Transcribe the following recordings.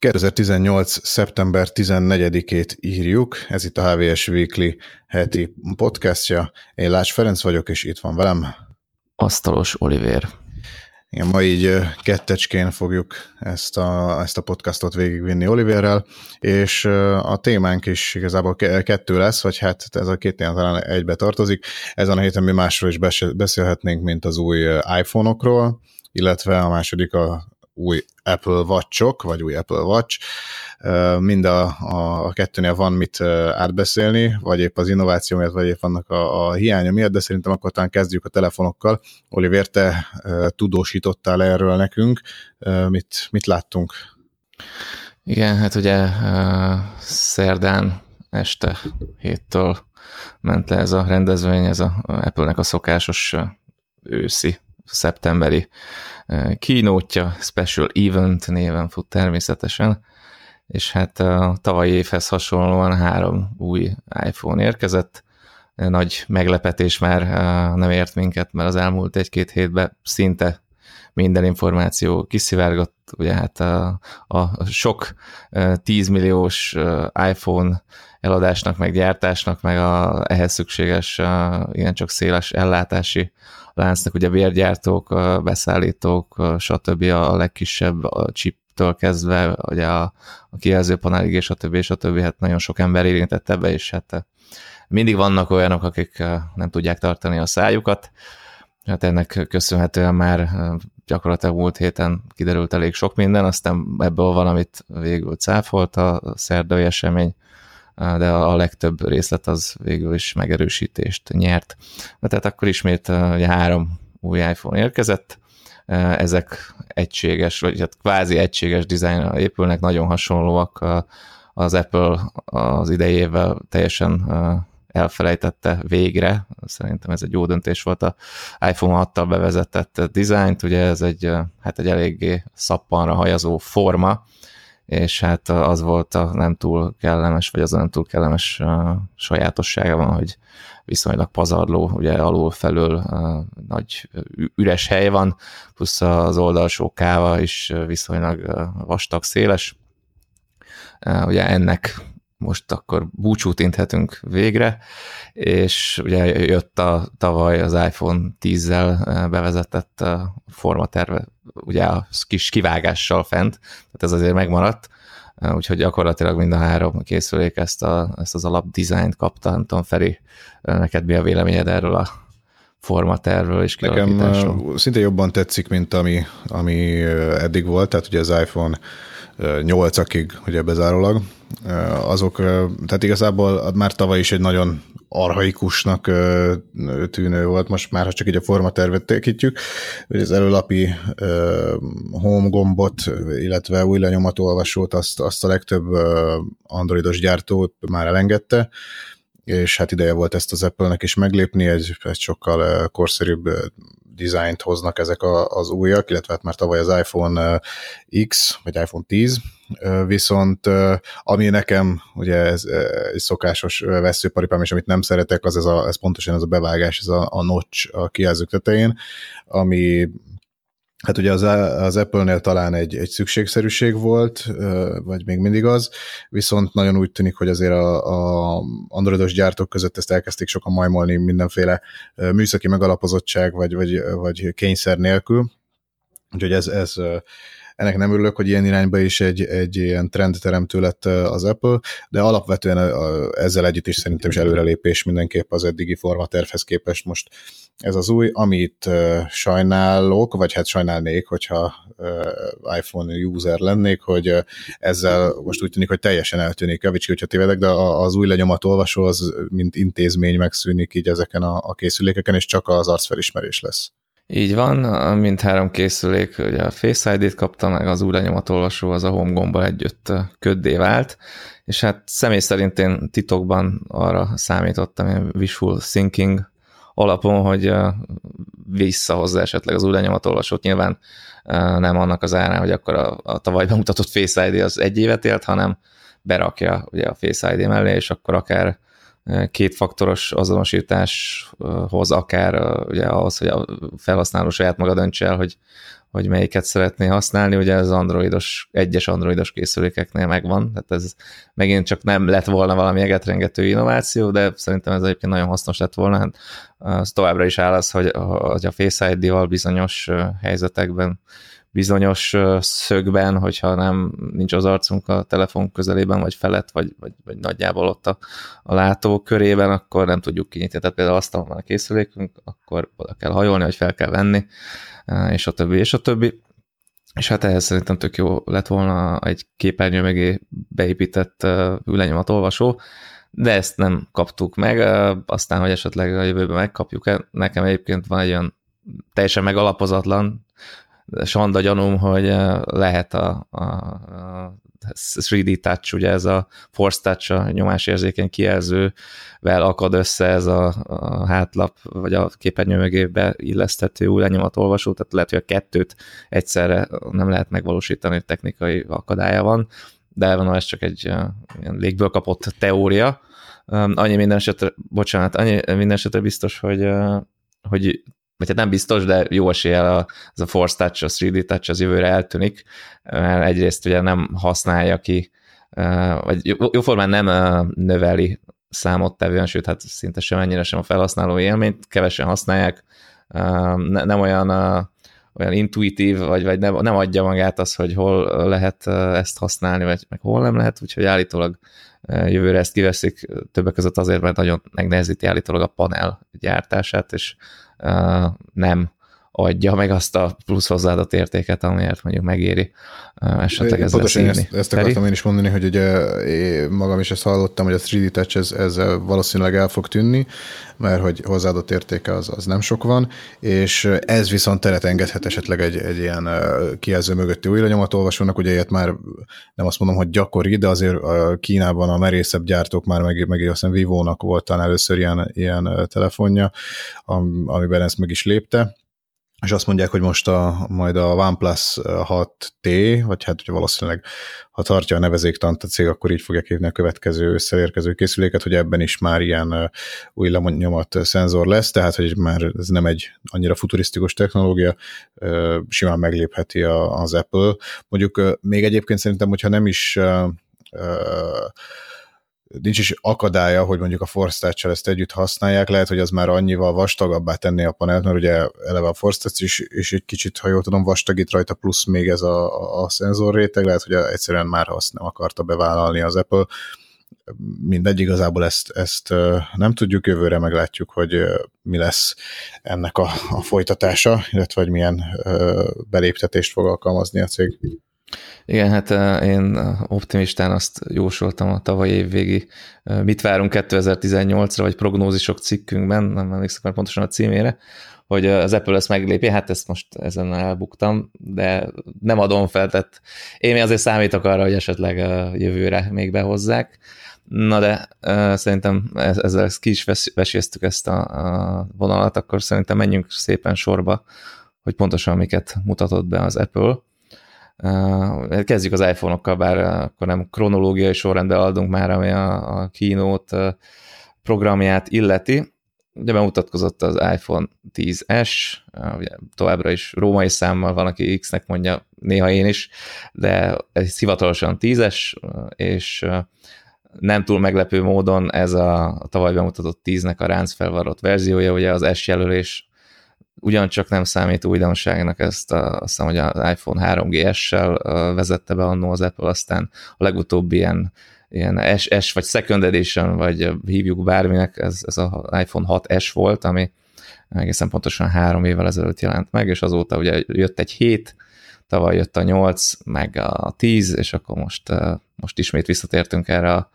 2018. szeptember 14-ét írjuk, ez itt a HVS Weekly heti podcastja. Én Lács Ferenc vagyok, és itt van velem. Asztalos Oliver. Igen, ma így kettecskén fogjuk ezt a, ezt a podcastot végigvinni Oliverrel, és a témánk is igazából kettő lesz, vagy hát ez a két téma talán egybe tartozik. Ezen a héten mi másról is beszélhetnénk, mint az új iPhone-okról, illetve a második a új Apple Watch-ok, vagy új Apple Watch. Mind a, a, a kettőnél van mit átbeszélni, vagy épp az innováció miatt, vagy épp annak a, a hiánya miatt, de szerintem akkor talán kezdjük a telefonokkal. Oliver, te tudósítottál erről nekünk. Mit, mit láttunk? Igen, hát ugye szerdán este héttől ment le ez a rendezvény, ez a Apple-nek a szokásos őszi, szeptemberi kínótja, Special Event néven fut természetesen, és hát a tavalyi évhez hasonlóan három új iPhone érkezett, nagy meglepetés már nem ért minket, mert az elmúlt egy-két hétben szinte minden információ kiszivárgott, ugye hát a, a sok 10 milliós iPhone eladásnak, meg gyártásnak, meg a ehhez szükséges ilyen csak széles ellátási láncnak, ugye bérgyártók, beszállítók, stb. a legkisebb a chiptől kezdve, ugye a, a kijelzőpanelig és a többi, és a többi, hát nagyon sok ember érintett ebbe, és hát mindig vannak olyanok, akik nem tudják tartani a szájukat, hát ennek köszönhetően már gyakorlatilag múlt héten kiderült elég sok minden, aztán ebből valamit végül cáfolt a szerdai esemény, de a legtöbb részlet az végül is megerősítést nyert. Tehát akkor ismét ugye három új iPhone érkezett, ezek egységes, vagy hát kvázi egységes dizájnra épülnek, nagyon hasonlóak az Apple az idejével teljesen elfelejtette végre, szerintem ez egy jó döntés volt. A iPhone 6-tal bevezetett dizájnt, ugye ez egy, hát egy eléggé szappanra hajazó forma, és hát az volt a nem túl kellemes, vagy az a nem túl kellemes sajátossága van, hogy viszonylag pazarló, ugye alul felül nagy üres hely van, plusz az oldalsó káva is viszonylag vastag, széles. Ugye ennek most akkor búcsút inthetünk végre, és ugye jött a tavaly az iPhone 10-zel bevezetett formaterve, ugye a kis kivágással fent, tehát ez azért megmaradt, úgyhogy gyakorlatilag mind a három készülék ezt, a, ezt az alap dizájnt kapta, nem tudom, Feri, neked mi a véleményed erről a formatervről és Nekem szinte jobban tetszik, mint ami, ami eddig volt, tehát ugye az iPhone 8-akig ugye bezárólag, azok, tehát igazából már tavaly is egy nagyon arhaikusnak tűnő volt, most már, ha csak így a formatervet tekintjük, hogy az előlapi home gombot, illetve új lenyomatolvasót, azt, azt a legtöbb androidos gyártó már elengedte, és hát ideje volt ezt az Apple-nek is meglépni, egy, egy sokkal korszerűbb dizájnt hoznak ezek a, az újak, illetve hát már tavaly az iPhone X, vagy iPhone 10, viszont ami nekem ugye ez egy szokásos veszőparipám, és amit nem szeretek, az ez, a, ez pontosan ez a bevágás, ez a, a notch a kijelzők tetején, ami Hát ugye az, az Apple-nél talán egy, egy szükségszerűség volt, vagy még mindig az, viszont nagyon úgy tűnik, hogy azért a, a androidos gyártók között ezt elkezdték sokan majmolni mindenféle műszaki megalapozottság, vagy, vagy, vagy kényszer nélkül. Úgyhogy ez, ez ennek nem örülök, hogy ilyen irányba is egy, egy ilyen trendteremtő lett az Apple, de alapvetően ezzel együtt is szerintem is előrelépés mindenképp az eddigi formatervhez képest most ez az új, amit sajnálok, vagy hát sajnálnék, hogyha iPhone user lennék, hogy ezzel most úgy tűnik, hogy teljesen eltűnik, javíts ki, hogyha tévedek, de az új lenyomat olvasó az mint intézmény megszűnik így ezeken a, a készülékeken, és csak az arcfelismerés lesz. Így van, mindhárom készülék, ugye a Face ID-t kapta, meg az új lenyomatolvasó az a home gombbal együtt köddé vált, és hát személy szerint én titokban arra számítottam, én wishful thinking alapon, hogy visszahozza esetleg az új lenyomatolvasót, nyilván nem annak az árán, hogy akkor a, a tavaly bemutatott Face ID az egy évet élt, hanem berakja ugye a Face ID mellé, és akkor akár kétfaktoros azonosításhoz, akár ugye ahhoz, hogy a felhasználó saját maga döntse el, hogy, hogy melyiket szeretné használni, ugye ez androidos, egyes androidos készülékeknél megvan, tehát ez megint csak nem lett volna valami egetrengető innováció, de szerintem ez egyébként nagyon hasznos lett volna. Hát, az továbbra is áll az, hogy, hogy a Face ID-val bizonyos helyzetekben bizonyos szögben, hogyha nem nincs az arcunk a telefon közelében, vagy felett, vagy, vagy, vagy nagyjából ott a, a látó körében, akkor nem tudjuk kinyitni. Tehát például azt, van a készülékünk, akkor oda kell hajolni, vagy fel kell venni, és a többi, és a többi. És hát ehhez szerintem tök jó lett volna egy képernyő mögé beépített olvasó, de ezt nem kaptuk meg, aztán, hogy esetleg a jövőben megkapjuk, nekem egyébként van egy olyan teljesen megalapozatlan sanda gyanúm, hogy lehet a, a, a 3D touch, ugye ez a force touch, a nyomásérzékeny kijelzővel akad össze ez a, a hátlap, vagy a képernyő mögébe illeszthető új lenyomatolvasó, tehát lehet, hogy a kettőt egyszerre nem lehet megvalósítani, technikai akadálya van, de van ez csak egy ilyen légből kapott teória. Annyi minden esetre, bocsánat, annyi minden esetre biztos, hogy hogy vagy hát nem biztos, de jó eséllyel az a Force Touch, a 3D Touch az jövőre eltűnik, mert egyrészt ugye nem használja ki, vagy jóformán nem növeli számottevően, sőt, hát szinte sem ennyire sem a felhasználó élményt, kevesen használják, nem olyan olyan intuitív, vagy, vagy nem, nem adja magát az, hogy hol lehet ezt használni, vagy meg hol nem lehet, úgyhogy állítólag jövőre ezt kiveszik, többek között azért, mert nagyon megnehezíti állítólag a panel gyártását, és nem adja meg azt a plusz hozzáadott értéket, amiért mondjuk megéri esetleg ez Pontosan ezt, ezt akartam én is mondani, hogy ugye én magam is ezt hallottam, hogy a 3D Touch ez, ezzel valószínűleg el fog tűnni, mert hogy hozzáadott értéke az, az nem sok van, és ez viszont teret engedhet esetleg egy, egy ilyen kijelző mögötti új olvasónak, ugye ilyet már nem azt mondom, hogy gyakori, de azért a Kínában a merészebb gyártók már meg, meg azt hiszem Vivo-nak volt talán először ilyen, ilyen telefonja, amiben ezt meg is lépte, és azt mondják, hogy most a, majd a OnePlus 6T, vagy hát ugye valószínűleg, ha tartja a nevezéktant a cég, akkor így fogják hívni a következő összeérkező készüléket, hogy ebben is már ilyen új lemonyomat szenzor lesz, tehát hogy már ez nem egy annyira futurisztikus technológia, simán meglépheti az Apple. Mondjuk még egyébként szerintem, hogyha nem is nincs is akadálya, hogy mondjuk a touch ezt együtt használják, lehet, hogy az már annyival vastagabbá tenné a panelt, mert ugye eleve a Force Touch is, és egy kicsit, ha jól tudom, vastagít rajta, plusz még ez a, a szenzor réteg, lehet, hogy egyszerűen már azt nem akarta bevállalni az Apple. Mindegy, igazából ezt, ezt nem tudjuk, jövőre meglátjuk, hogy mi lesz ennek a, a folytatása, illetve hogy milyen beléptetést fog alkalmazni a cég. Igen, hát én optimistán azt jósoltam a tavaly évvégi mit várunk 2018-ra, vagy prognózisok cikkünkben, nem emlékszem már pontosan a címére, hogy az Apple ezt meglépi, hát ezt most ezen elbuktam, de nem adom fel, tehát én azért számítok arra, hogy esetleg jövőre még behozzák. Na de szerintem ezzel ki is veséztük ezt a, a vonalat, akkor szerintem menjünk szépen sorba, hogy pontosan miket mutatott be az Apple. Kezdjük az iPhone-okkal, bár akkor nem kronológiai sorrendben adunk már, ami a, a keynote programját illeti. Ugye bemutatkozott az iPhone 10S, ugye továbbra is római számmal van, aki X-nek mondja, néha én is, de ez hivatalosan 10-es, és nem túl meglepő módon ez a tavaly bemutatott 10-nek a ráncfelvarrott verziója, ugye az S jelölés ugyancsak nem számít újdonságnak ezt, a, azt hiszem, hogy az iPhone 3GS-sel vezette be annó az Apple, aztán a legutóbbi ilyen, ilyen S, S vagy Second Edition, vagy hívjuk bárminek, ez, ez az iPhone 6S volt, ami egészen pontosan három évvel ezelőtt jelent meg, és azóta ugye jött egy 7, tavaly jött a 8, meg a 10, és akkor most, most ismét visszatértünk erre a,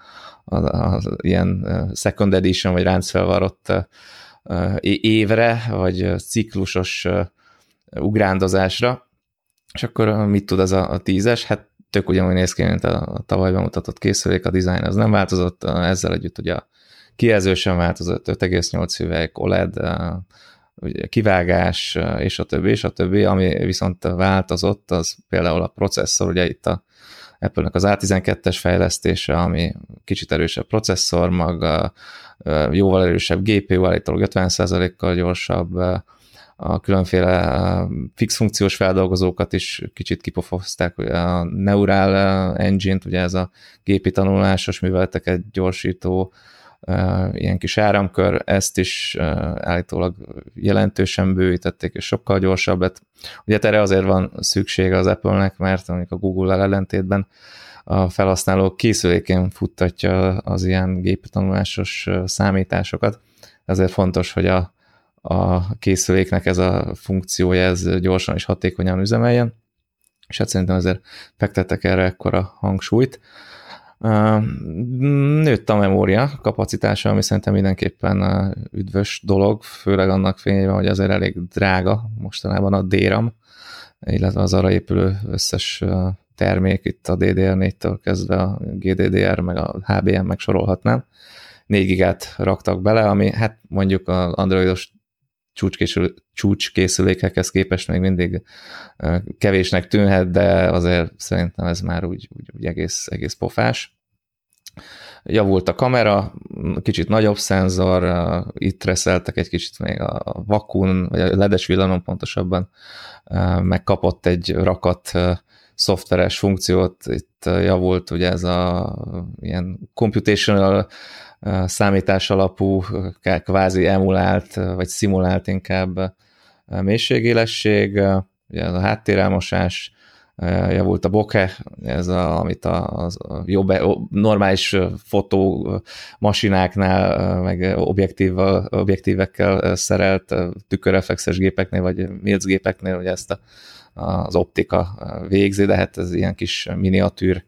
a, a, a ilyen Second Edition, vagy ráncfelvarott évre, vagy ciklusos ugrándozásra, és akkor mit tud ez a, tízes? Hát tök ugyanúgy néz ki, mint a, tavaly bemutatott készülék, a design az nem változott, ezzel együtt ugye a kijelző sem változott, 5,8 üveg, OLED, ugye kivágás, és a többi, és a többi, ami viszont változott, az például a processzor, ugye itt a Apple-nek az A12-es fejlesztése, ami kicsit erősebb processzor, maga jóval erősebb GPU, állítólag 50%-kal gyorsabb, a különféle fix funkciós feldolgozókat is kicsit kipofozták, a Neural Engine-t, ugye ez a gépi tanulásos műveleteket gyorsító ilyen kis áramkör, ezt is állítólag jelentősen bővítették, és sokkal gyorsabb lett. Ugye erre azért van szüksége az Apple-nek, mert mondjuk a Google-el ellentétben a felhasználó készülékén futtatja az ilyen géptanulásos számításokat, ezért fontos, hogy a, a készüléknek ez a funkciója ez gyorsan és hatékonyan üzemeljen, és hát szerintem azért fektettek erre ekkora hangsúlyt. Nőtt a memória kapacitása, ami szerintem mindenképpen üdvös dolog, főleg annak fényében, hogy azért elég drága mostanában a DRAM, illetve az arra épülő összes termék, itt a DDR4-től kezdve a GDDR, meg a HBM, meg sorolhatnám. 4 gigát raktak bele, ami hát mondjuk az androidos csúcskészülékekhez képest még mindig kevésnek tűnhet, de azért szerintem ez már úgy, úgy, úgy egész, egész pofás. Javult a kamera, kicsit nagyobb szenzor, itt reszeltek egy kicsit még a vakun, vagy a ledes villanon pontosabban, megkapott egy rakat szoftveres funkciót, itt javult ugye ez a ilyen computational számítás alapú, kvázi emulált, vagy szimulált inkább mélységélesség, ugye a háttérelmosás, javult a bokeh, ez a, amit a, a jobb, normális fotó masináknál, meg objektív, objektívekkel szerelt tükörreflexes gépeknél, vagy milc gépeknél, ugye ezt a, az optika végzi, de hát ez ilyen kis miniatűr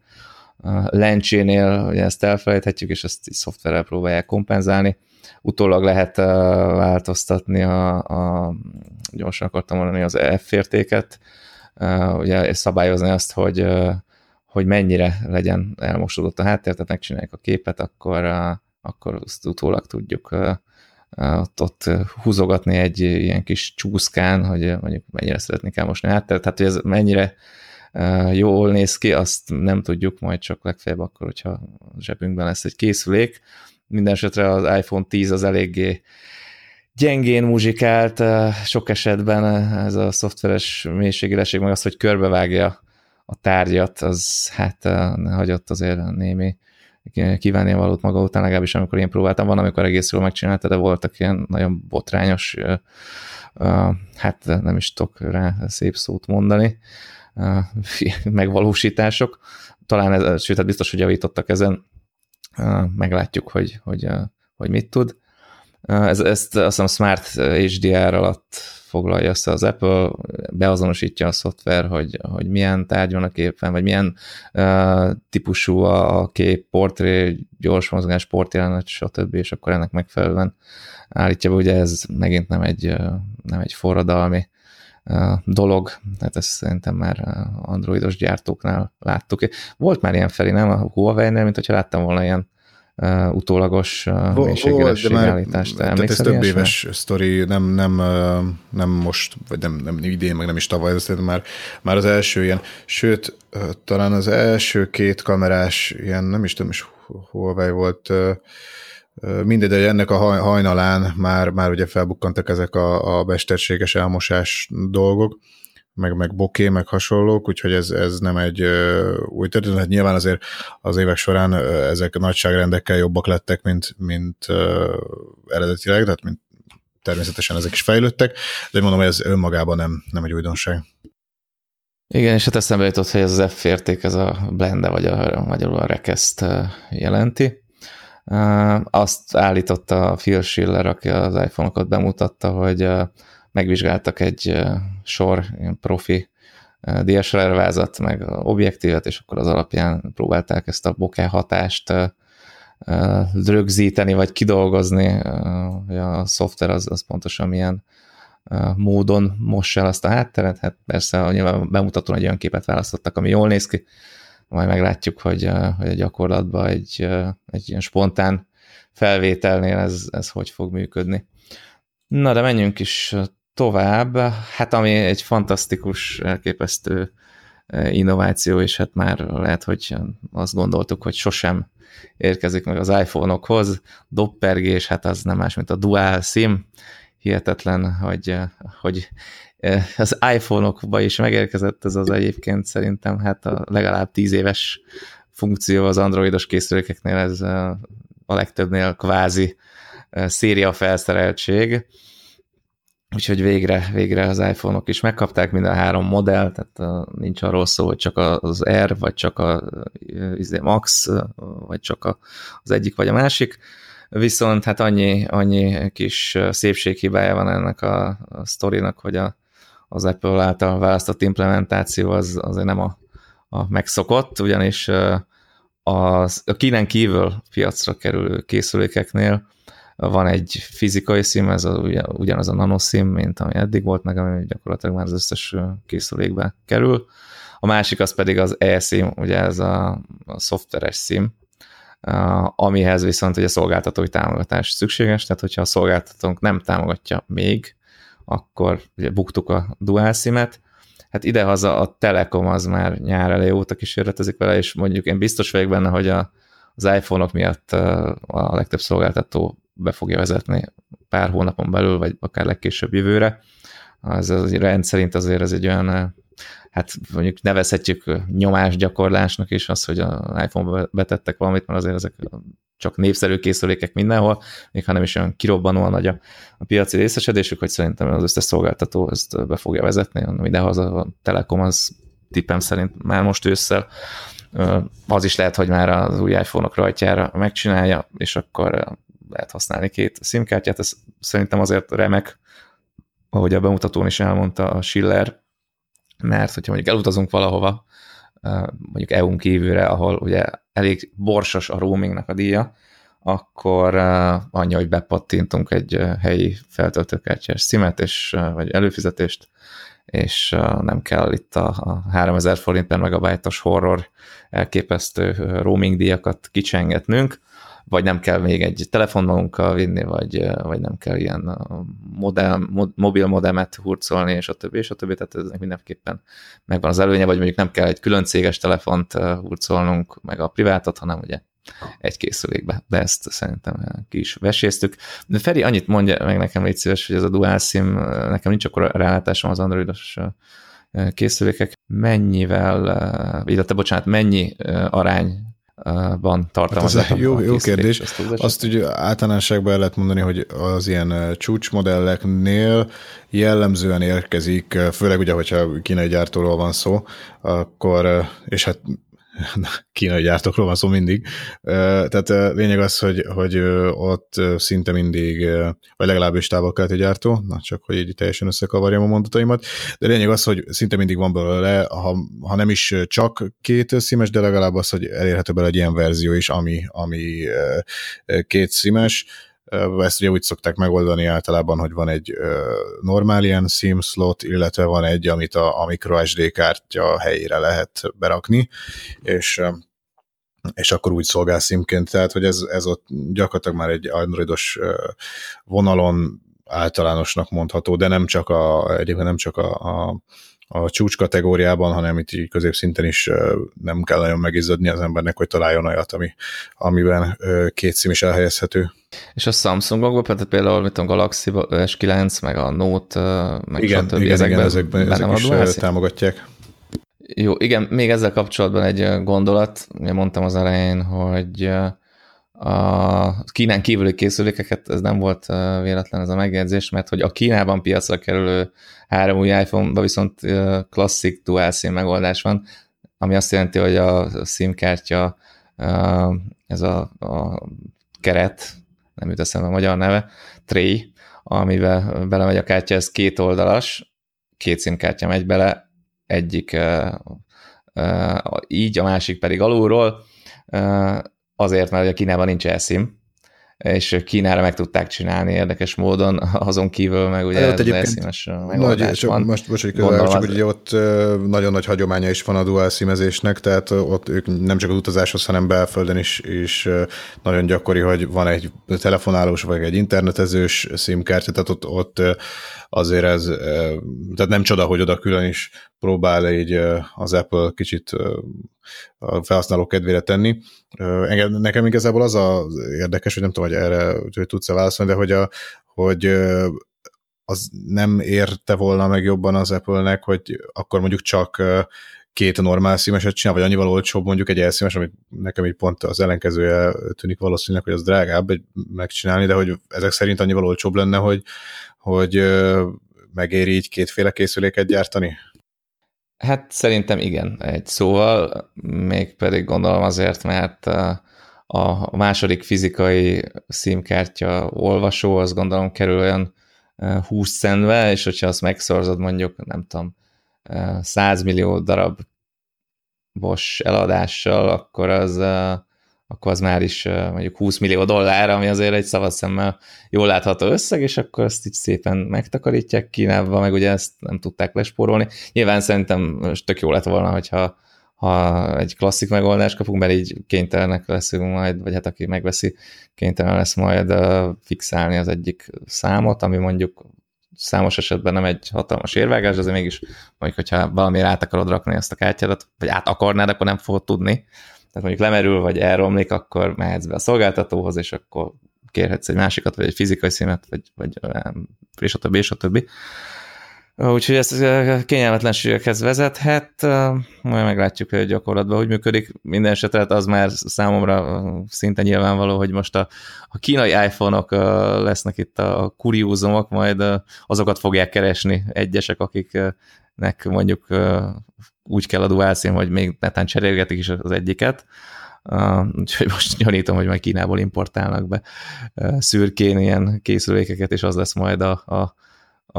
lencsénél, ugye ezt elfelejthetjük, és ezt szoftverrel próbálják kompenzálni. Utólag lehet változtatni a, a gyorsan akartam mondani az F értéket, ugye szabályozni azt, hogy, hogy mennyire legyen elmosódott a háttér, tehát megcsinálják a képet, akkor, akkor azt utólag tudjuk ott, ott húzogatni egy ilyen kis csúszkán, hogy mondjuk mennyire szeretnék elmosni a hátteret, tehát hogy ez mennyire jól néz ki, azt nem tudjuk, majd csak legfeljebb akkor, hogyha zsebünkben lesz egy készülék. Mindenesetre az iPhone 10 az eléggé gyengén muzsikált, sok esetben ez a szoftveres mélységélesség, meg az, hogy körbevágja a tárgyat, az hát hagyott azért némi kívánni valót maga után, legalábbis amikor én próbáltam, van, amikor egész jól megcsinálta, de voltak ilyen nagyon botrányos, hát nem is tudok rá szép szót mondani, megvalósítások. Talán, ez, sőt, hát biztos, hogy javítottak ezen, meglátjuk, hogy, hogy, hogy mit tud. Ez, ezt azt hiszem Smart HDR alatt foglalja össze az Apple, beazonosítja a szoftver, hogy, hogy milyen tárgy van a képen, vagy milyen uh, típusú a, kép, portré, gyors mozgás, portjelenet, stb., és akkor ennek megfelelően állítja be, ugye ez megint nem egy, nem egy forradalmi dolog, tehát ezt szerintem már androidos gyártóknál láttuk. Volt már ilyen felé, nem? A Huawei-nél, mint hogyha láttam volna ilyen uh, utólagos uh, mélységélesség állítást. Tehát ez több éves sztori, nem, nem, nem most, vagy nem, nem idén, meg nem is tavaly, ez már, már az első ilyen, sőt, talán az első két kamerás, ilyen, nem is tudom, is Huawei volt, mindegy, de ennek a hajnalán már, már ugye felbukkantak ezek a, a mesterséges elmosás dolgok, meg, meg boké, meg hasonlók, úgyhogy ez, ez nem egy uh, új történet. Hát nyilván azért az évek során uh, ezek a nagyságrendekkel jobbak lettek, mint, mint uh, eredetileg, tehát mint természetesen ezek is fejlődtek, de mondom, hogy ez önmagában nem, nem egy újdonság. Igen, és hát eszembe jutott, hogy ez az F érték, ez a blende, vagy a magyarul a rekeszt jelenti. Azt állította Phil Schiller, aki az iPhone-okat bemutatta, hogy megvizsgáltak egy sor profi DSLR vázat, meg objektívet, és akkor az alapján próbálták ezt a bokeh hatást rögzíteni, vagy kidolgozni, hogy a szoftver az, az pontosan milyen módon mossa el azt a hátteret. Hát persze nyilván bemutatón egy olyan képet választottak, ami jól néz ki, majd meglátjuk, hogy, hogy a gyakorlatban egy, egy ilyen spontán felvételnél ez, ez hogy fog működni. Na, de menjünk is tovább. Hát ami egy fantasztikus, elképesztő innováció, és hát már lehet, hogy azt gondoltuk, hogy sosem érkezik meg az iPhone-okhoz. Doppergés, hát az nem más, mint a dual SIM. Hihetetlen, hogy, hogy az iPhone-okba is megérkezett ez az egyébként szerintem hát a legalább tíz éves funkció az androidos készülékeknél, ez a legtöbbnél kvázi széria felszereltség, úgyhogy végre, végre az iPhone-ok is megkapták mind a három modell, tehát nincs arról szó, hogy csak az R, vagy csak a izé, Max, vagy csak az egyik, vagy a másik, viszont hát annyi, annyi kis szépséghibája van ennek a, a sztorinak, hogy a, az Apple által választott implementáció az azért nem a, a megszokott, ugyanis az, a kínen kívül piacra kerülő készülékeknél van egy fizikai szim, ez a, ugyanaz a nanoszim, mint ami eddig volt, meg ami gyakorlatilag már az összes készülékbe kerül. A másik az pedig az e-SIM, ugye ez a, a szoftveres SIM, amihez viszont ugye szolgáltatói támogatás szükséges, tehát hogyha a szolgáltatónk nem támogatja még, akkor ugye buktuk a dual SIM-et, hát idehaza a Telekom az már nyár elejé óta kísérletezik vele, és mondjuk én biztos vagyok benne, hogy a, az iPhone-ok miatt a legtöbb szolgáltató be fogja vezetni pár hónapon belül, vagy akár legkésőbb jövőre. Az, az rendszerint azért ez egy olyan, hát mondjuk nevezhetjük nyomásgyakorlásnak is az, hogy a iPhone-ba betettek valamit, mert azért ezek csak népszerű készülékek mindenhol, még ha nem is olyan kirobbanóan nagy a, a piaci részesedésük, hogy szerintem az összes szolgáltató ezt be fogja vezetni, idehaza a Telekom az tippem szerint már most ősszel az is lehet, hogy már az új iPhone-ok rajtjára megcsinálja, és akkor lehet használni két SIM-kártyát, ez szerintem azért remek, ahogy a bemutatón is elmondta a Schiller, mert hogyha mondjuk elutazunk valahova, mondjuk EU-n kívülre, ahol ugye elég borsos a roamingnak a díja, akkor annyi, hogy bepattintunk egy helyi feltöltőkártyás szimet, és, vagy előfizetést, és nem kell itt a, 3000 forint per megabájtos horror elképesztő roaming díjakat kicsengetnünk, vagy nem kell még egy telefon magunkkal vinni, vagy, vagy nem kell ilyen modem, mod, mobil modemet hurcolni, és a többi, és a többi, tehát ez mindenképpen megvan az előnye, vagy mondjuk nem kell egy külön céges telefont hurcolnunk, meg a privátot, hanem ugye egy készülékbe, de ezt szerintem ki is veséztük. De Feri, annyit mondja meg nekem, légy szíves, hogy ez a dual SIM, nekem nincs akkor rálátásom az androidos készülékek, mennyivel, illetve bocsánat, mennyi arány van tartalmazzák. Hát jó, jó kérdés. Azt, azt ugye általánosságban el lehet mondani, hogy az ilyen csúcsmodelleknél jellemzően érkezik, főleg ugye, hogyha kínai gyártóról van szó, akkor, és hát kínai gyártókról van szó mindig. Tehát lényeg az, hogy, hogy ott szinte mindig, vagy legalábbis távol-keleti gyártó, na csak hogy így teljesen összekavarjam a mondataimat, de lényeg az, hogy szinte mindig van belőle, ha, ha nem is csak két szímes, de legalább az, hogy elérhető belőle egy ilyen verzió is, ami, ami két szímes, ezt ugye úgy szokták megoldani általában, hogy van egy normál ilyen SIM slot, illetve van egy, amit a, a microSD kártya helyére lehet berakni, és és akkor úgy szolgál szimként, tehát hogy ez, ez ott gyakorlatilag már egy androidos vonalon általánosnak mondható, de nem csak a, egyébként nem csak a, a a csúcs kategóriában, hanem itt így középszinten is nem kell nagyon megizzadni az embernek, hogy találjon olyat, ami, amiben két szím is elhelyezhető. És a Samsungokban például, mint a Galaxy S9, meg a Note, meg igen, stb. Igen, ezekben, igen, ezekben ezek is támogatják. Jó, igen, még ezzel kapcsolatban egy gondolat, ugye mondtam az elején, hogy a Kínán kívüli készülékeket, ez nem volt véletlen ez a megjegyzés, mert hogy a Kínában piacra kerülő három új iPhone-ba viszont klasszik dual SIM megoldás van, ami azt jelenti, hogy a SIM kártya, ez a, a keret, nem jut eszembe a magyar neve, tray, amivel belemegy a kártya, ez két oldalas, két SIM kártya megy bele, egyik így, a másik pedig alulról, azért, mert a Kínában nincs eSIM, és Kínára meg tudták csinálni érdekes módon, azon kívül meg ugye hát, ez elszínes nagy, van. Most, most hogy közel, csak az... ugye ott nagyon nagy hagyománya is van a dual szímezésnek, tehát ott ők nem csak az utazáshoz, hanem belföldön is, is nagyon gyakori, hogy van egy telefonálós vagy egy internetezős szímkártya, tehát ott, ott azért ez, tehát nem csoda, hogy oda külön is próbál így az Apple kicsit a felhasználó kedvére tenni. Nekem igazából az az érdekes, hogy nem tudom, hogy erre hogy tudsz-e válaszolni, de hogy, a, hogy az nem érte volna meg jobban az Apple-nek, hogy akkor mondjuk csak két normál szímeset csinál, vagy annyival olcsóbb mondjuk egy elszímes, ami nekem így pont az ellenkezője tűnik valószínűleg, hogy az drágább megcsinálni, de hogy ezek szerint annyival olcsóbb lenne, hogy, hogy megéri így kétféle készüléket gyártani? Hát szerintem igen, egy szóval, mégpedig gondolom azért, mert a második fizikai szímkártya olvasó, az gondolom kerül olyan 20 centbe, és hogyha azt megszorzod mondjuk, nem tudom, 100 millió darab bos eladással, akkor az akkor az már is mondjuk 20 millió dollár, ami azért egy szemmel jól látható összeg, és akkor azt így szépen megtakarítják Kínában, meg ugye ezt nem tudták lespórolni. Nyilván szerintem tök jó lett volna, hogyha ha egy klasszik megoldást kapunk, mert így kénytelenek leszünk majd, vagy hát aki megveszi, kénytelen lesz majd fixálni az egyik számot, ami mondjuk számos esetben nem egy hatalmas érvágás, de azért mégis mondjuk, hogyha valamiért át akarod rakni ezt a kártyádat, vagy át akarnád, akkor nem fogod tudni, tehát mondjuk lemerül, vagy elromlik, akkor mehetsz be a szolgáltatóhoz, és akkor kérhetsz egy másikat, vagy egy fizikai színet, vagy, vagy és a többi, és a többi. Úgyhogy ez kényelmetlenségekhez vezethet, majd meglátjuk, hogy gyakorlatban hogy működik. Minden esetre az már számomra szinte nyilvánvaló, hogy most a, a kínai iPhone-ok lesznek itt a kuriózumok, majd azokat fogják keresni egyesek, akiknek mondjuk úgy kell a dual SIM, hogy még netán cserélgetik is az egyiket, Uh, úgyhogy most gyanítom, hogy majd Kínából importálnak be uh, szürkén ilyen készülékeket, és az lesz majd a, a,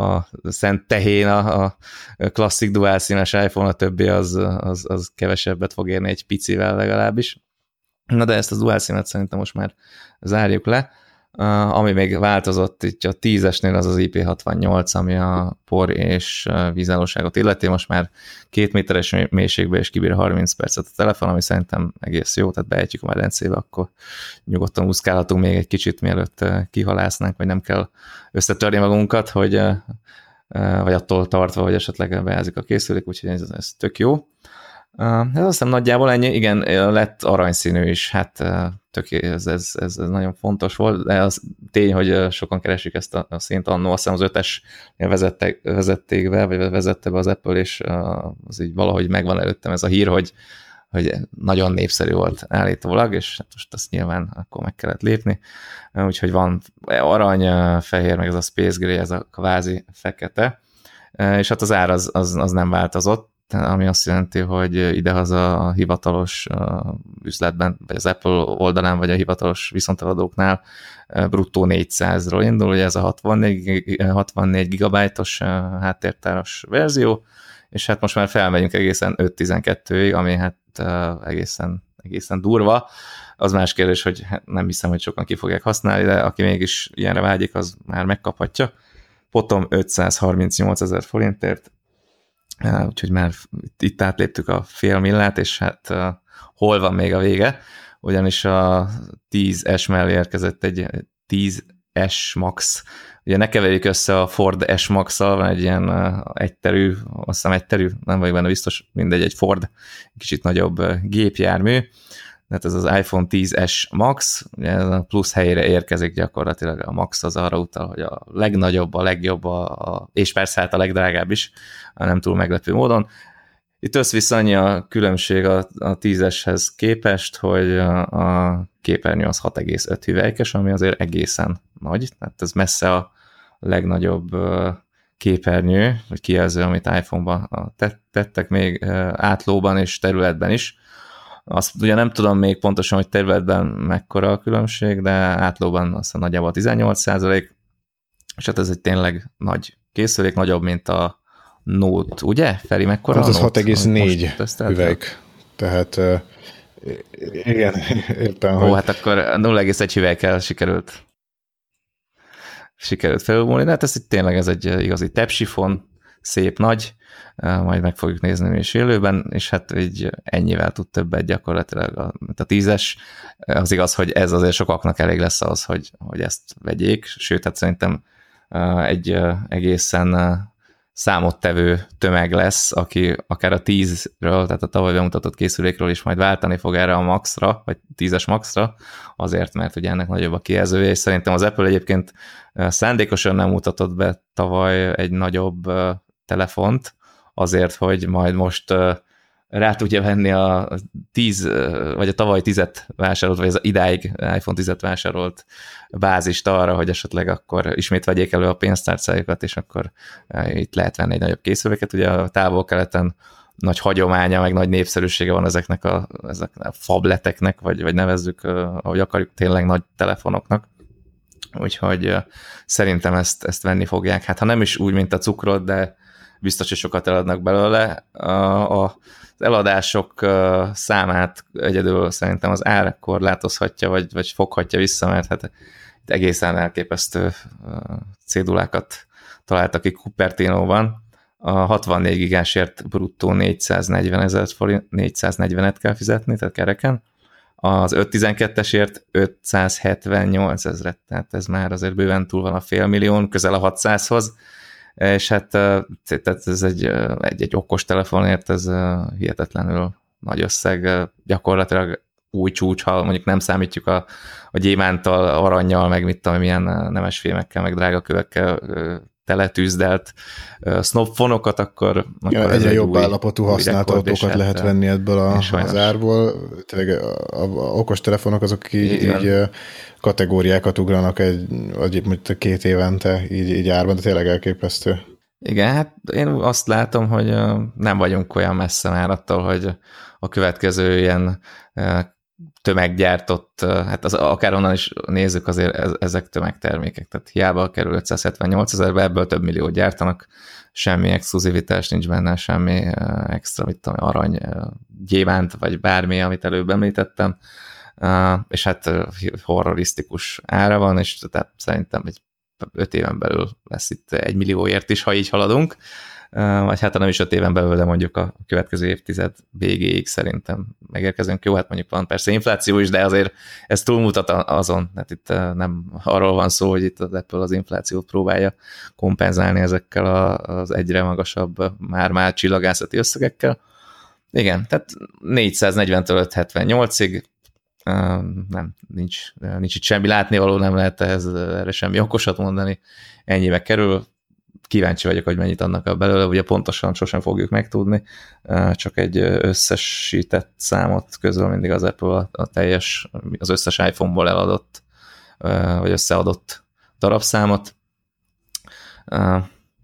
a szent tehén, a, a klasszik dual színes iPhone, a többi az, az, az kevesebbet fog érni egy picivel legalábbis. Na de ezt a dual színet szerintem most már zárjuk le. Ami még változott itt a 10-esnél az az IP68, ami a por és vízállóságot illeti, most már két méteres mélységbe és kibír 30 percet a telefon, ami szerintem egész jó, tehát beejtjük a medencébe, akkor nyugodtan úszkálhatunk még egy kicsit, mielőtt kihalásznánk, vagy nem kell összetörni magunkat, hogy vagy attól tartva, hogy esetleg beázik a készülék, úgyhogy ez, ez tök jó. Ez azt hiszem nagyjából ennyi, igen, lett aranyszínű is, hát tök, ez, ez, ez, ez nagyon fontos volt, de az tény, hogy sokan keresik ezt a, a szint, annó azt hiszem az ötes vezettek, vezették be, vagy vezette be az Apple, és az így valahogy megvan előttem ez a hír, hogy, hogy nagyon népszerű volt állítólag, és hát most azt nyilván akkor meg kellett lépni, úgyhogy van arany, fehér, meg ez a Space Gray, ez a kvázi fekete, és hát az ár az, az, az nem változott, ami azt jelenti, hogy idehaza a hivatalos üzletben, vagy az Apple oldalán, vagy a hivatalos viszonteladóknál bruttó 400-ról indul, ugye ez a 64, 64 gigabájtos háttértáros verzió, és hát most már felmegyünk egészen 5.12-ig, ami hát egészen, egészen durva. Az más kérdés, hogy hát nem hiszem, hogy sokan ki fogják használni, de aki mégis ilyenre vágyik, az már megkaphatja. Potom 538 ezer forintért, úgyhogy már itt átléptük a fél millát, és hát hol van még a vége, ugyanis a 10S mellé érkezett egy 10S Max, ugye ne keverjük össze a Ford S Max-szal, van egy ilyen egyterű, azt hiszem egyterű, nem vagyok benne biztos, mindegy, egy Ford kicsit nagyobb gépjármű, tehát ez az iPhone 10S Max, ugye a plusz helyére érkezik gyakorlatilag a Max az arra utal, hogy a legnagyobb, a legjobb, a, a, és persze hát a legdrágább is, nem túl meglepő módon. Itt összvisz annyi a különbség a, a 10-eshez képest, hogy a, a képernyő az 6,5 hüvelykes, ami azért egészen nagy, tehát ez messze a legnagyobb képernyő, vagy kijelző, amit iPhone-ban tettek még átlóban és területben is, azt ugye nem tudom még pontosan, hogy területben mekkora a különbség, de átlóban azt nagyjából 18 százalék, és hát ez egy tényleg nagy készülék, nagyobb, mint a Note, ugye? Feri, mekkora hát az 6,4 üveg. Tehát Igen, értem. Ó, hogy... hát akkor 0,1 hüvelykkel sikerült sikerült felülmúlni, de hát ez tényleg ez egy igazi tepsifon, szép nagy, majd meg fogjuk nézni is élőben, és hát így ennyivel tud többet gyakorlatilag a, a tízes. Az igaz, hogy ez azért sokaknak elég lesz az, hogy, hogy ezt vegyék, sőt, hát szerintem egy egészen számottevő tömeg lesz, aki akár a 10-ről, tehát a tavaly bemutatott készülékről is majd váltani fog erre a maxra, vagy 10-es maxra, azért, mert ugye ennek nagyobb a kijelzője, és szerintem az Apple egyébként szándékosan nem mutatott be tavaly egy nagyobb telefont, azért, hogy majd most rá tudja venni a 10, vagy a tavaly 10-et vásárolt, vagy az idáig iPhone 10-et vásárolt bázist arra, hogy esetleg akkor ismét vegyék elő a pénztárcájukat, és akkor itt lehet venni egy nagyobb készüléket. Ugye a távol-keleten nagy hagyománya, meg nagy népszerűsége van ezeknek a, ezeknek a fableteknek, vagy, vagy nevezzük, ahogy akarjuk, tényleg nagy telefonoknak. Úgyhogy szerintem ezt, ezt venni fogják. Hát ha nem is úgy, mint a cukrot, de biztos, hogy sokat eladnak belőle. A, a eladások számát egyedül szerintem az ár korlátozhatja, vagy, vagy foghatja vissza, mert hát itt egészen elképesztő cédulákat találtak ki Cupertino-ban. A 64 gigásért bruttó 440 ezer forint, 440-et kell fizetni, tehát kereken. Az 512-esért 578 ezeret, tehát ez már azért bőven túl van a fél millión, közel a 600-hoz és hát tehát ez egy, egy, egy okos telefonért, ez hihetetlenül nagy összeg, gyakorlatilag új csúcs, ha mondjuk nem számítjuk a, a gyémántal, aranyjal, meg mit tudom, milyen nemes fémekkel, meg drága kövekkel teletűzdelt snobfonokat, akkor, akkor ja, egyre jobb új, állapotú használt autókat lehet hát, venni ebből a, az árból. Tényleg a, a, a okos telefonok azok így, így kategóriákat ugranak egy, egy két évente így, így árban, de tényleg elképesztő. Igen, hát én azt látom, hogy nem vagyunk olyan messze már attól, hogy a következő ilyen tömeggyártott, hát az, akár onnan is nézzük, azért ezek tömegtermékek, tehát hiába kerül 578 ezerbe, ebből több millió gyártanak, semmi exkluzivitás nincs benne, semmi extra, mit tudom, arany, gyémánt, vagy bármi, amit előbb említettem, és hát horrorisztikus ára van, és tehát szerintem egy öt éven belül lesz itt egy millióért is, ha így haladunk, vagy hát nem is öt éven belül, de mondjuk a következő évtized végéig szerintem megérkezünk. Jó, hát mondjuk van persze infláció is, de azért ez túlmutat azon, hát itt nem arról van szó, hogy itt az Apple az inflációt próbálja kompenzálni ezekkel az egyre magasabb már-már csillagászati összegekkel. Igen, tehát 440-től 578-ig nem, nincs, nincs itt semmi látnivaló, nem lehet ehhez, erre semmi okosat mondani. Ennyibe kerül, kíváncsi vagyok, hogy mennyit adnak a belőle, ugye pontosan sosem fogjuk megtudni, csak egy összesített számot közül mindig az Apple a teljes, az összes iPhone-ból eladott, vagy összeadott darabszámot.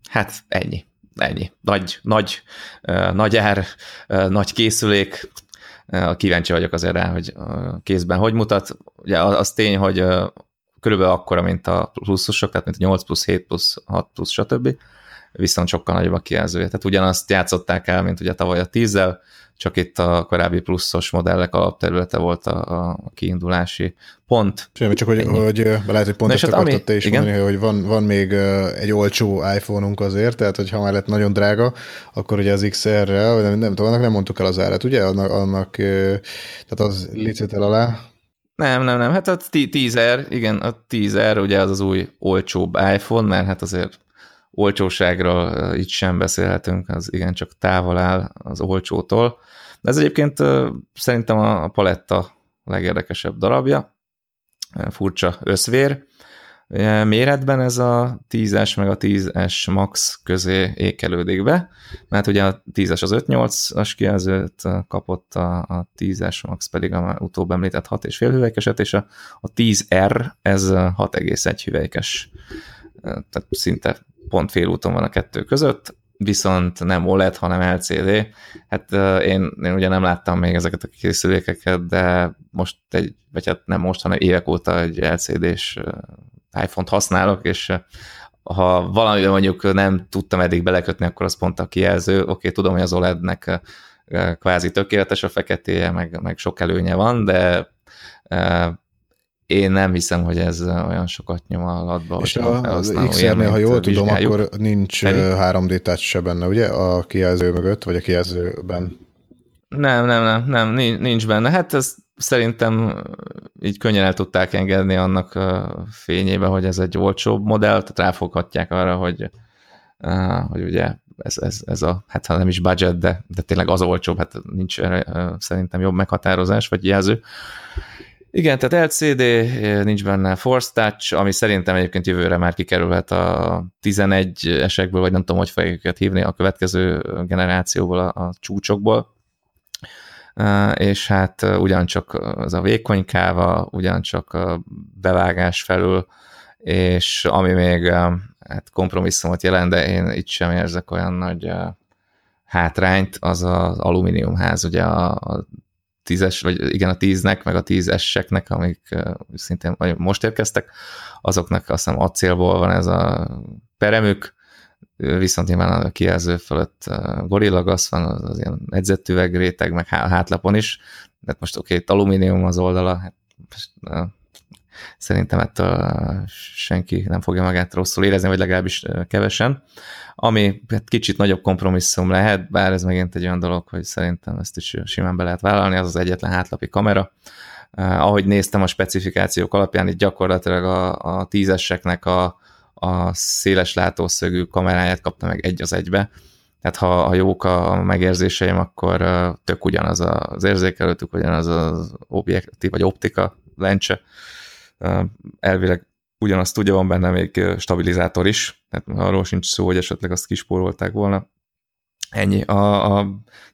Hát ennyi, ennyi. Nagy, nagy, nagy ár, nagy készülék, kíváncsi vagyok azért rá, hogy kézben hogy mutat. Ugye az tény, hogy körülbelül akkora, mint a pluszosok, tehát mint a 8 plusz, 7 plusz, 6 plusz, stb. Viszont sokkal nagyobb a kijelzője. Tehát ugyanazt játszották el, mint ugye tavaly a 10 csak itt a korábbi pluszos modellek alapterülete volt a, a kiindulási pont. Semmi, csak hogy, hogy lehet, hogy pont ezt hát akartad te is igen? mondani, hogy van, van még egy olcsó iPhone-unk azért, tehát hogy ha már lett nagyon drága, akkor ugye az XR-rel, nem, nem tudom, annak nem mondtuk el az árat, ugye? Annak, annak tehát az licit alá. Nem, nem, nem, hát a 10R, igen, a 10R ugye az az új olcsóbb iPhone, mert hát azért olcsóságról itt sem beszélhetünk, az igencsak távol áll az olcsótól. De ez egyébként szerintem a paletta legérdekesebb darabja, furcsa összvér. Méretben ez a 10-es meg a 10-es Max közé ékelődik be, mert ugye a 10-es az 5.8-as kijelzőt kapott, a, a 10-es Max pedig a utóbb említett 6,5 hüvelykeset, és a, a 10R ez 6,1 hüvelykes, tehát szinte pont félúton van a kettő között, viszont nem OLED, hanem LCD. Hát én, én ugye nem láttam még ezeket a készülékeket, de most egy, vagy hát nem most, hanem évek óta egy LCD-s iPhone-t használok, és ha valamiben mondjuk nem tudtam eddig belekötni, akkor az pont a kijelző. Oké, okay, tudom, hogy az OLED-nek kvázi tökéletes a feketéje, meg, meg sok előnye van, de én nem hiszem, hogy ez olyan sokat nyom alatba. És a, az XR-nél, ha jól tudom, akkor nincs Pedig? 3D touch se benne, ugye? A kijelző mögött, vagy a kijelzőben. Nem, nem, nem, nem, nincs benne. Hát ez szerintem így könnyen el tudták engedni annak fényébe, hogy ez egy olcsóbb modell, tehát ráfoghatják arra, hogy, hogy ugye ez, ez, ez a, hát ha nem is budget, de, de tényleg az olcsóbb, hát nincs szerintem jobb meghatározás, vagy jelző. Igen, tehát LCD, nincs benne Force Touch, ami szerintem egyébként jövőre már kikerülhet a 11 esekből, vagy nem tudom, hogy fogják őket hívni a következő generációból, a, a csúcsokból. És hát ugyancsak az a vékony káva, ugyancsak bevágás felül, és ami még hát kompromisszumot jelent, de én itt sem érzek olyan nagy hátrányt, az az alumíniumház, ugye a, a tízes, vagy igen, a tíznek, meg a tízeseknek, amik szintén most érkeztek, azoknak azt hiszem acélból van ez a peremük, viszont nyilván a kijelző fölött gorillagas van, az, az ilyen edzettüveg réteg, meg hátlapon is, de most oké, okay, alumínium az oldala, hát szerintem ettől senki nem fogja magát rosszul érezni, vagy legalábbis kevesen. Ami hát kicsit nagyobb kompromisszum lehet, bár ez megint egy olyan dolog, hogy szerintem ezt is simán be lehet vállalni, az az egyetlen hátlapi kamera. ahogy néztem a specifikációk alapján, itt gyakorlatilag a, a tízeseknek a, a széles látószögű kameráját kapta meg egy az egybe, tehát ha, ha jók a megérzéseim, akkor tök ugyanaz az érzékelőtük, ugyanaz az objektív vagy optika lencse, elvileg ugyanazt tudja, van benne még stabilizátor is, tehát arról sincs szó, hogy esetleg azt kispórolták volna. Ennyi. A, a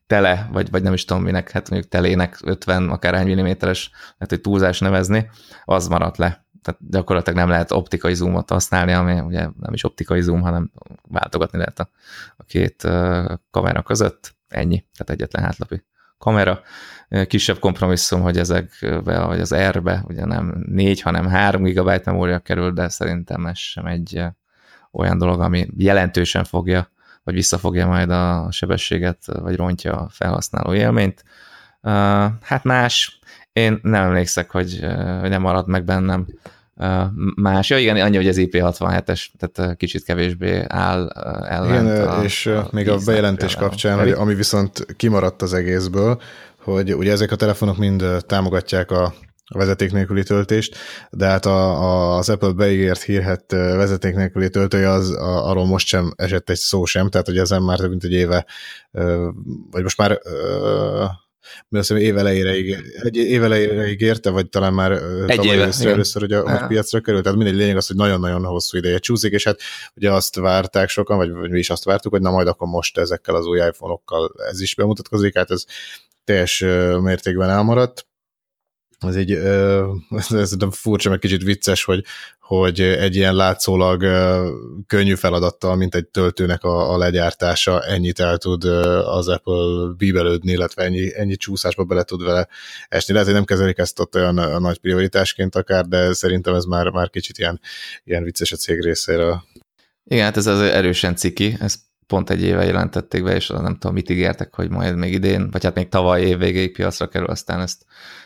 tele, vagy, vagy nem is tudom minek, hát mondjuk telének 50 akár milliméteres, lehet, hogy túlzás nevezni, az maradt le. Tehát gyakorlatilag nem lehet optikai zoomot használni, ami ugye nem is optikai zoom, hanem váltogatni lehet a, a két kamera között. Ennyi, tehát egyetlen hátlapi kamera. Kisebb kompromisszum, hogy ezekbe, vagy az R-be, ugye nem 4, hanem 3 GB memória kerül, de szerintem ez sem egy olyan dolog, ami jelentősen fogja, vagy visszafogja majd a sebességet, vagy rontja a felhasználó élményt. Hát más, én nem emlékszek, hogy, hogy nem maradt meg bennem más. Ja igen, annyi, hogy az IP67-es, tehát kicsit kevésbé áll ellen. Igen, a, és a még a bejelentés kapcsán, hogy ami viszont kimaradt az egészből, hogy ugye ezek a telefonok mind támogatják a a vezeték nélküli töltést, de hát a, a, az Apple beígért hírhet vezeték nélküli töltője, az a, arról most sem esett egy szó sem, tehát hogy ezen már több mint egy éve, vagy most már mert azt hiszem évelejére, egy évelejére ígérte, vagy talán már egy tavaly éve, először, először hogy a, a piacra került, tehát mindegy lényeg az, hogy nagyon-nagyon hosszú ideje csúszik, és hát ugye azt várták sokan, vagy, vagy mi is azt vártuk, hogy na majd akkor most ezekkel az új iPhone-okkal ez is bemutatkozik, hát ez teljes mértékben elmaradt ez egy, ez, ez furcsa, meg kicsit vicces, hogy, hogy egy ilyen látszólag könnyű feladattal, mint egy töltőnek a, a legyártása, ennyit el tud az Apple bíbelődni, illetve ennyi, ennyi csúszásba bele tud vele esni. Lehet, hogy nem kezelik ezt ott olyan nagy prioritásként akár, de szerintem ez már, már kicsit ilyen, ilyen vicces a cég részéről. Igen, hát ez az erősen ciki, ez pont egy éve jelentették be, és nem tudom, mit ígértek, hogy majd még idén, vagy hát még tavaly év végéig piacra kerül, aztán ezt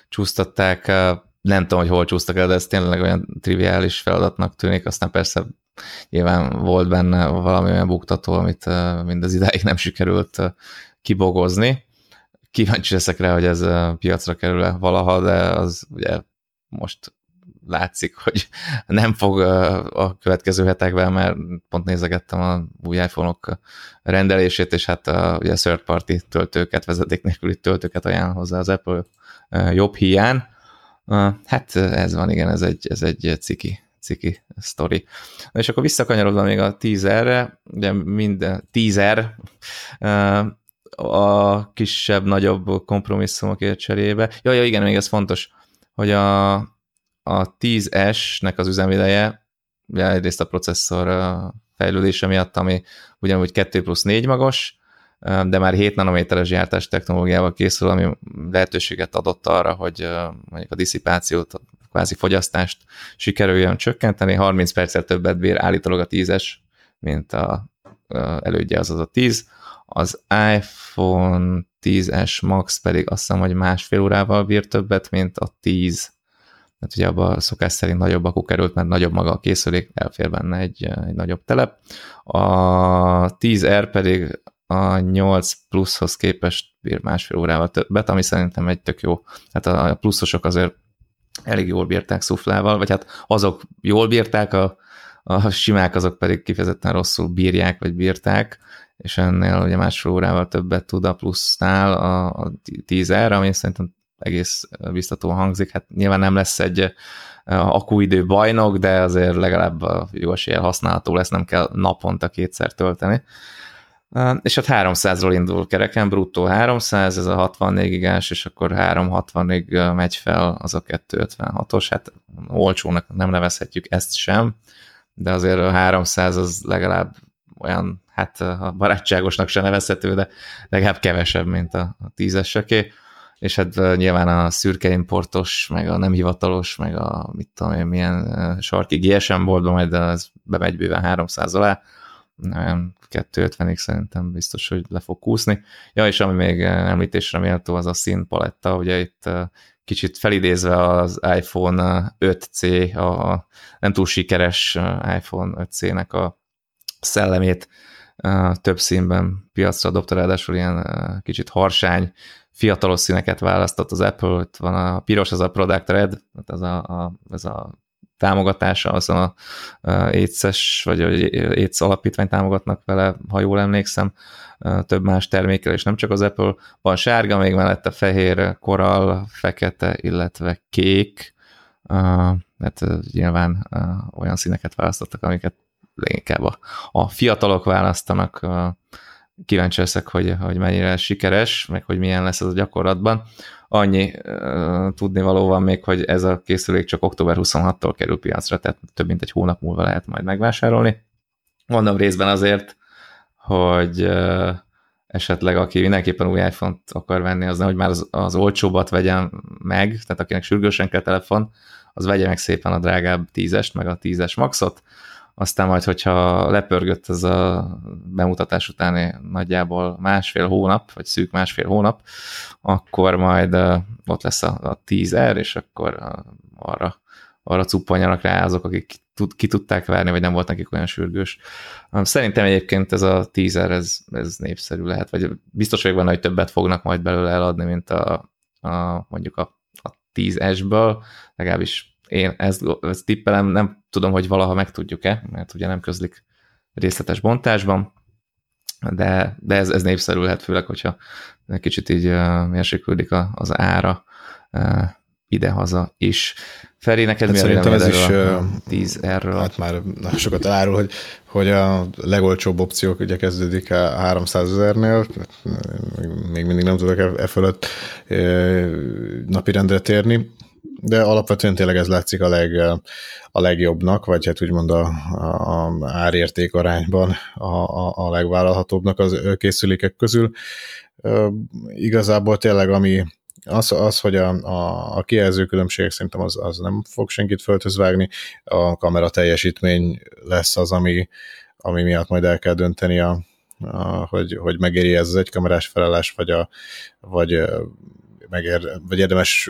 csúsztatták, nem tudom, hogy hol csúsztak el, de ez tényleg olyan triviális feladatnak tűnik, aztán persze nyilván volt benne valami olyan buktató, amit mindez idáig nem sikerült kibogozni. Kíváncsi leszek rá, hogy ez piacra kerül-e valaha, de az ugye most látszik, hogy nem fog a következő hetekben, mert pont nézegettem a új iPhone-ok rendelését, és hát a, ugye a third party töltőket, vezeték nélküli töltőket ajánl hozzá az Apple jobb hiány. Hát ez van, igen, ez egy, ez egy ciki, ciki sztori. És akkor visszakanyarodva még a teaserre, ugye minden teaser a kisebb-nagyobb kompromisszumokért cserébe. Ja, ja, igen, még ez fontos, hogy a, a 10S-nek az üzemideje, ugye egyrészt a processzor fejlődése miatt, ami ugyanúgy 2 plusz 4 magos, de már 7 nanométeres gyártás technológiával készül, ami lehetőséget adott arra, hogy mondjuk a diszipációt, a kvázi fogyasztást sikerüljön csökkenteni. 30 perccel többet bír állítólag a 10-es, mint a elődje, az az a 10, az iPhone 10S Max pedig azt hiszem, hogy másfél órával bír többet, mint a 10. Tehát ugye abban szokás szerint nagyobb akku került, mert nagyobb maga a készülék, elfér benne egy, egy nagyobb telep. A 10R pedig a 8 pluszhoz képest bír másfél órával többet, ami szerintem egy tök jó. Hát a pluszosok azért elég jól bírták szuflával, vagy hát azok jól bírták, a, a simák azok pedig kifejezetten rosszul bírják, vagy bírták, és ennél ugye másfél órával többet tud a plusznál a, a 10 ami szerintem egész biztatóan hangzik. Hát nyilván nem lesz egy akuidő bajnok, de azért legalább a jó eséllyel használható lesz, nem kell naponta kétszer tölteni. És ott 300-ról indul kereken, bruttó 300, ez a 64 gigás, és akkor 360-ig megy fel az a 256-os, hát olcsónak nem nevezhetjük ezt sem, de azért a 300 az legalább olyan, hát a barátságosnak se nevezhető, de legalább kevesebb, mint a, a 10-eseké és hát nyilván a szürke importos, meg a nem hivatalos, meg a mit tudom én, milyen sarki GSM boltban majd az bemegy bőven 300 alá, 250-ig szerintem biztos, hogy le fog kúszni. Ja, és ami még említésre méltó, az a színpaletta, ugye itt kicsit felidézve az iPhone 5C, a nem túl sikeres iPhone 5C-nek a szellemét több színben piacra dobta, ráadásul ilyen kicsit harsány, fiatalos színeket választott az Apple, itt van a piros, az a Product Red, ez a, a, ez a támogatása, azon a, éces, vagy étsz alapítvány támogatnak vele, ha jól emlékszem, több más termékkel, és nem csak az Apple. Van sárga, még mellette fehér, korall, fekete, illetve kék, hát nyilván olyan színeket választottak, amiket leginkább a, a fiatalok választanak, kíváncsi leszek, hogy, hogy mennyire sikeres, meg hogy milyen lesz ez a gyakorlatban. Annyi uh, tudni való van még, hogy ez a készülék csak október 26-tól kerül piacra, tehát több mint egy hónap múlva lehet majd megvásárolni. Mondom részben azért, hogy uh, esetleg aki mindenképpen új iPhone-t akar venni, az hogy már az, az olcsóbbat vegyen meg, tehát akinek sürgősen kell telefon, az vegye meg szépen a drágább 10-est, meg a 10-es Maxot, aztán majd, hogyha lepörgött ez a bemutatás utáni nagyjából másfél hónap, vagy szűk másfél hónap, akkor majd ott lesz a, a 10R, és akkor arra, arra cuppanjanak rá azok, akik tud, ki tudták várni, vagy nem volt nekik olyan sürgős. Szerintem egyébként ez a 10R, ez, ez népszerű lehet, vagy biztos vagyok benne, hogy többet fognak majd belőle eladni, mint a, a mondjuk a, a 10S-ből, legalábbis én ezt, ezt tippelem, nem tudom, hogy valaha meg tudjuk-e, mert ugye nem közlik részletes bontásban, de, de ez, ez népszerülhet, főleg, hogyha egy kicsit így uh, mérséklődik az ára uh, idehaza is. Feri, neked hát mi a ez is, a 10 erről? Hát már nagyon sokat elárul, hogy, hogy a legolcsóbb opciók ugye kezdődik a 300 ezernél, még mindig nem tudok e, e fölött e, napirendre térni, de alapvetően tényleg ez látszik a, leg, a legjobbnak, vagy hát úgymond a, a árérték arányban a, a, a legvállalhatóbbnak az készülékek közül. Igazából tényleg ami az, az hogy a, a, a kijelző különbségek szerintem az, az nem fog senkit föltözvágni, a kamera teljesítmény lesz az, ami, ami miatt majd el kell dönteni a, a, hogy, hogy megéri ez az egy kamerás felállás, vagy, a, vagy megér, vagy érdemes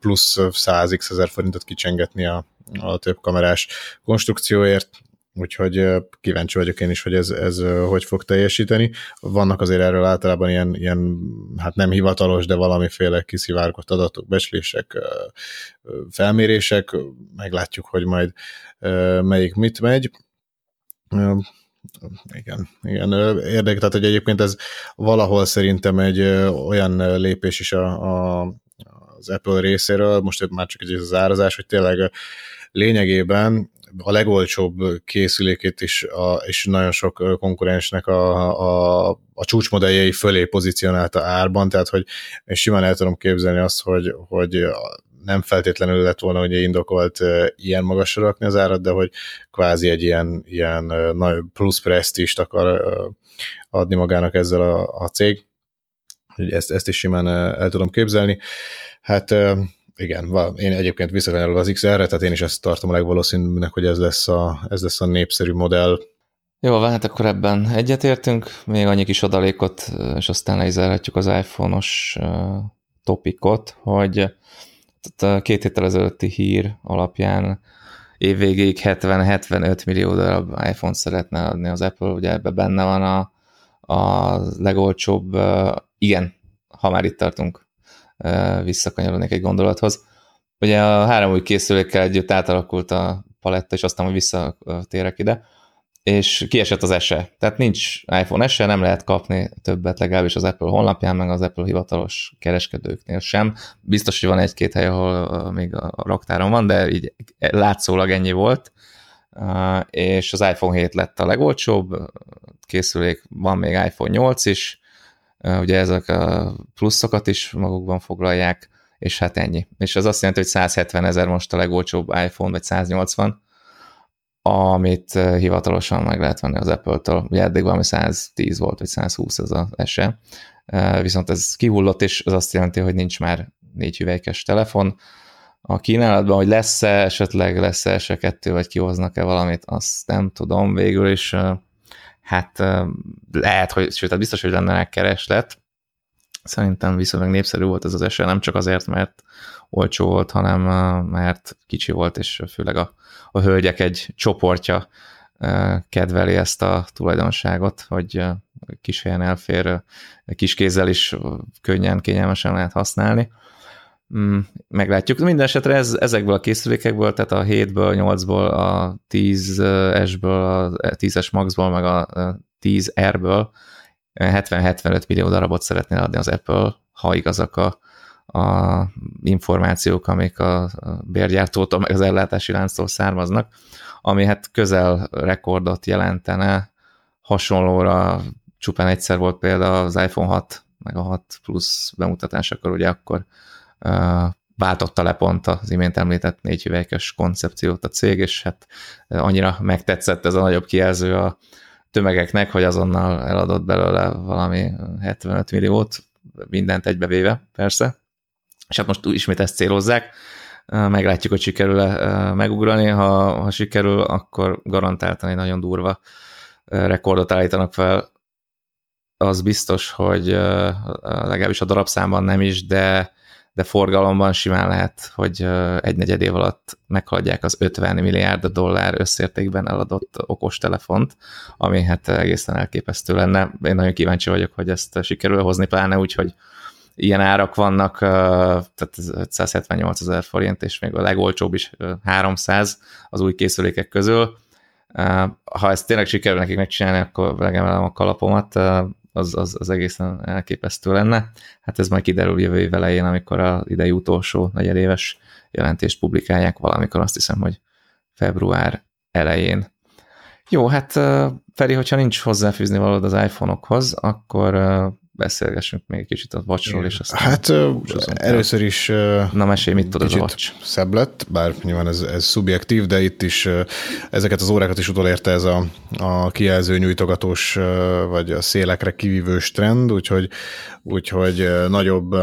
plusz 100x ezer forintot kicsengetni a, a több kamerás konstrukcióért, úgyhogy kíváncsi vagyok én is, hogy ez, ez hogy fog teljesíteni. Vannak azért erről általában ilyen, ilyen hát nem hivatalos, de valamiféle kiszivárgott adatok, becslések, felmérések, meglátjuk, hogy majd melyik mit megy igen, igen, érdekes, tehát hogy egyébként ez valahol szerintem egy olyan lépés is a, a, az Apple részéről, most már csak egy az árazás, hogy tényleg lényegében a legolcsóbb készülékét is, a, és nagyon sok konkurensnek a, a, a csúcsmodelljei fölé pozícionálta árban, tehát hogy és simán el tudom képzelni azt, hogy, hogy nem feltétlenül lett volna hogy indokolt ilyen magasra rakni az árat, de hogy kvázi egy ilyen, ilyen nagy plusz presztist akar adni magának ezzel a, a cég. Ezt, ezt is simán el tudom képzelni. Hát igen, én egyébként visszakanyarul az XR-re, tehát én is ezt tartom a legvalószínűbbnek, hogy ez lesz a, ez lesz a népszerű modell, Jó, hát akkor ebben egyetértünk. Még annyi kis adalékot, és aztán le az iPhone-os topikot, hogy két héttel ezelőtti hír alapján évvégéig 70-75 millió darab iPhone szeretne adni az Apple, ugye ebben benne van a, a legolcsóbb, igen, ha már itt tartunk, visszakanyarodnék egy gondolathoz. Ugye a három új készülékkel együtt átalakult a paletta, és aztán, hogy visszatérek ide, és kiesett az SE. Tehát nincs iPhone SE, nem lehet kapni többet, legalábbis az Apple honlapján, meg az Apple hivatalos kereskedőknél sem. Biztos, hogy van egy-két hely, ahol még a raktáron van, de így látszólag ennyi volt. És az iPhone 7 lett a legolcsóbb készülék, van még iPhone 8 is, ugye ezek a pluszokat is magukban foglalják, és hát ennyi. És az azt jelenti, hogy 170 ezer most a legolcsóbb iPhone, vagy 180, amit hivatalosan meg lehet venni az Apple-től. Ugye eddig valami 110 volt, vagy 120 ez az SE. Viszont ez kihullott, és az azt jelenti, hogy nincs már négy hüvelykes telefon. A kínálatban, hogy lesz-e, esetleg lesz-e se kettő, vagy kihoznak-e valamit, azt nem tudom végül, és hát lehet, hogy, sőt, hát biztos, hogy lenne kereslet. Szerintem viszonylag népszerű volt ez az SE, nem csak azért, mert olcsó volt, hanem mert kicsi volt, és főleg a, a hölgyek egy csoportja kedveli ezt a tulajdonságot, hogy kis helyen elfér, kis kézzel is könnyen, kényelmesen lehet használni. Mm, meglátjuk. Minden esetre ez, ezekből a készülékekből, tehát a 7-ből, 8-ból, a 10-esből, a 10-es Maxból, meg a 10R-ből 70-75 millió darabot szeretnél adni az Apple, ha igazak a, a információk, amik a bérgyártótól, meg az ellátási lánctól származnak, ami hát közel rekordot jelentene, hasonlóra csupán egyszer volt példa az iPhone 6, meg a 6 Plus bemutatásakor, ugye akkor uh, váltotta le pont az imént említett négy koncepciót a cég, és hát annyira megtetszett ez a nagyobb kijelző a tömegeknek, hogy azonnal eladott belőle valami 75 milliót, mindent egybevéve, persze. És hát most ismét ezt célozzák, meglátjuk, hogy sikerül-e megugrani, ha, ha sikerül, akkor garantáltan egy nagyon durva rekordot állítanak fel. Az biztos, hogy legalábbis a darabszámban nem is, de, de forgalomban simán lehet, hogy egy negyed év alatt meghagyják az 50 milliárd dollár összértékben eladott okostelefont, ami hát egészen elképesztő lenne. Én nagyon kíváncsi vagyok, hogy ezt sikerül hozni, pláne úgy, hogy ilyen árak vannak, tehát 578 ezer forint, és még a legolcsóbb is 300 az új készülékek közül. Ha ezt tényleg sikerül nekik megcsinálni, akkor megemelem a kalapomat, az, az, az egészen elképesztő lenne. Hát ez majd kiderül jövő év elején, amikor a idei utolsó negyedéves jelentést publikálják valamikor, azt hiszem, hogy február elején. Jó, hát Feri, hogyha nincs hozzáfűzni valód az iPhone-okhoz, akkor beszélgessünk még egy kicsit a watchról, és aztán... Hát először is... Na mesélj, mit tud az a watch? szebb lett, bár nyilván ez, ez szubjektív, de itt is ezeket az órákat is utolérte ez a, a kijelző nyújtogatós, vagy a szélekre kivívős trend, úgyhogy, úgyhogy nagyobb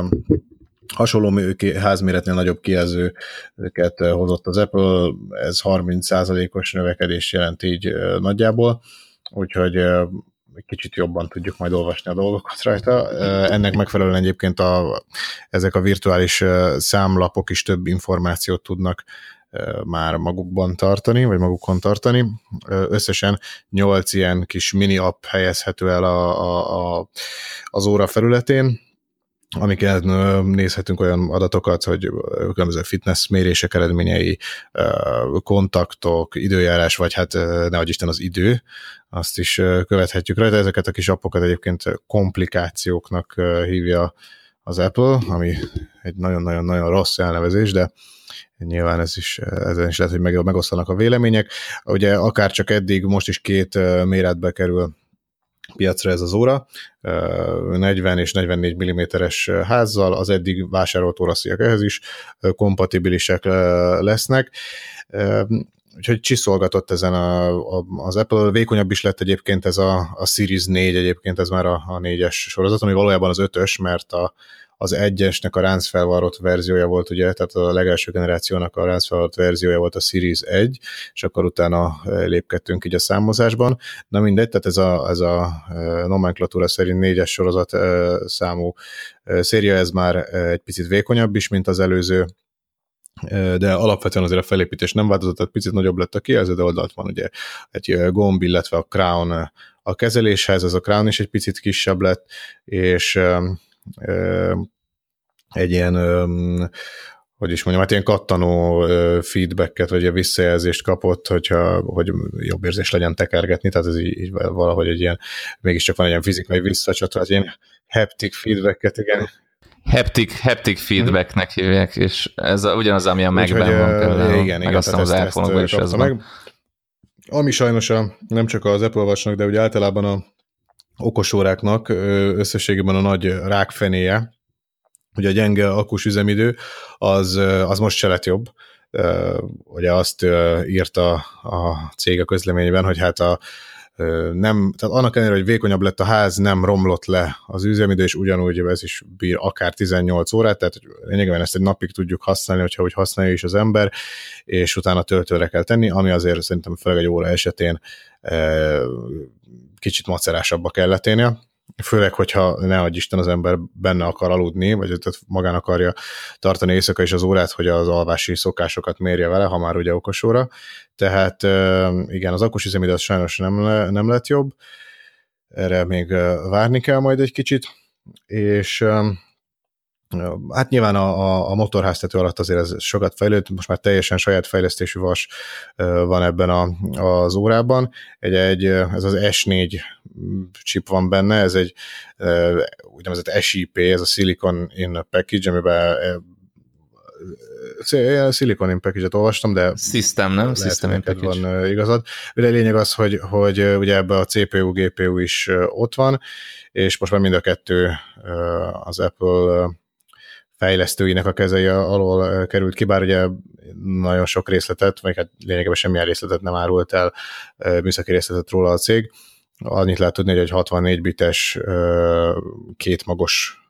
hasonló házméretnél nagyobb kijelzőket hozott az Apple, ez 30%-os növekedés jelent így nagyjából, úgyhogy kicsit jobban tudjuk majd olvasni a dolgokat rajta. Ennek megfelelően egyébként a, ezek a virtuális számlapok is több információt tudnak már magukban tartani, vagy magukon tartani. Összesen nyolc ilyen kis mini app helyezhető el a, a, a, az óra felületén, amiket nézhetünk olyan adatokat, hogy különböző fitness mérések eredményei, kontaktok, időjárás, vagy hát nehogy Isten az idő, azt is követhetjük rajta. Ezeket a kis appokat egyébként komplikációknak hívja az Apple, ami egy nagyon-nagyon-nagyon rossz elnevezés, de nyilván ez is, ezen is lehet, hogy megosztanak a vélemények. Ugye akár csak eddig, most is két méretbe kerül piacra ez az óra, 40 és 44 mm-es házzal, az eddig vásárolt óraszíjak ehhez is kompatibilisek lesznek. Úgyhogy csiszolgatott ezen a, a, az Apple, vékonyabb is lett egyébként ez a, a Series 4 egyébként, ez már a, a 4-es sorozat, ami valójában az 5-ös, mert a, az egyesnek a ráncfelvarrott verziója volt, ugye, tehát a legelső generációnak a ráncfelvarrott verziója volt a Series 1, és akkor utána lépkedtünk így a számozásban. Na mindegy, tehát ez a, ez a nomenklatúra szerint négyes sorozat számú széria, ez már egy picit vékonyabb is, mint az előző, de alapvetően azért a felépítés nem változott, tehát picit nagyobb lett a kijelző, de oldalt van ugye egy gomb, illetve a crown a kezeléshez, ez a crown is egy picit kisebb lett, és egy ilyen hogy is mondjam, hát ilyen kattanó feedbacket, vagy a visszajelzést kapott, hogyha, hogy jobb érzés legyen tekergetni, tehát ez így, így valahogy egy ilyen, mégiscsak van egy ilyen fizikai visszacsatolás, egy ilyen haptic feedbacket, igen. Haptic, haptic feedbacknek hívják, és ez ugyanaz, ami a Mac-ben van például, igen, meg igen, aztán az iPhone-okban is ez van. Meg. Ami sajnos a, nem csak az Apple watch de úgy általában a okosóráknak összességében a nagy rákfenéje, hogy a gyenge akus üzemidő, az, az most se lett jobb. Ugye azt írta a cég a közleményben, hogy hát a nem, tehát annak ellenére, hogy vékonyabb lett a ház, nem romlott le az üzemidő, és ugyanúgy ez is bír akár 18 órát, tehát lényegében ezt egy napig tudjuk használni, hogyha úgy használja is az ember, és utána töltőre kell tenni, ami azért szerintem főleg egy óra esetén kicsit macerásabbba kell leténie főleg, hogyha ne adj Isten az ember benne akar aludni, vagy tehát magán akarja tartani éjszaka is az órát, hogy az alvási szokásokat mérje vele, ha már ugye okos óra. Tehát igen, az akkus üzemidő az sajnos nem, nem lett jobb, erre még várni kell majd egy kicsit, és Hát nyilván a, a, a motorháztető alatt azért ez sokat fejlődött, most már teljesen saját fejlesztésű vas van ebben a, az órában. Egy, egy, ez az S4 chip van benne, ez egy úgynevezett SIP, ez a Silicon in Package, amiben Silicon in Package-et olvastam, de System, nem? System in Package. van igazad. De lényeg az, hogy, hogy ugye ebbe a CPU, GPU is ott van, és most már mind a kettő az Apple fejlesztőinek a kezei alól került ki, bár ugye nagyon sok részletet, vagy hát lényegében semmilyen részletet nem árult el, műszaki részletet róla a cég. Annyit lehet tudni, hogy egy 64 bites kétmagos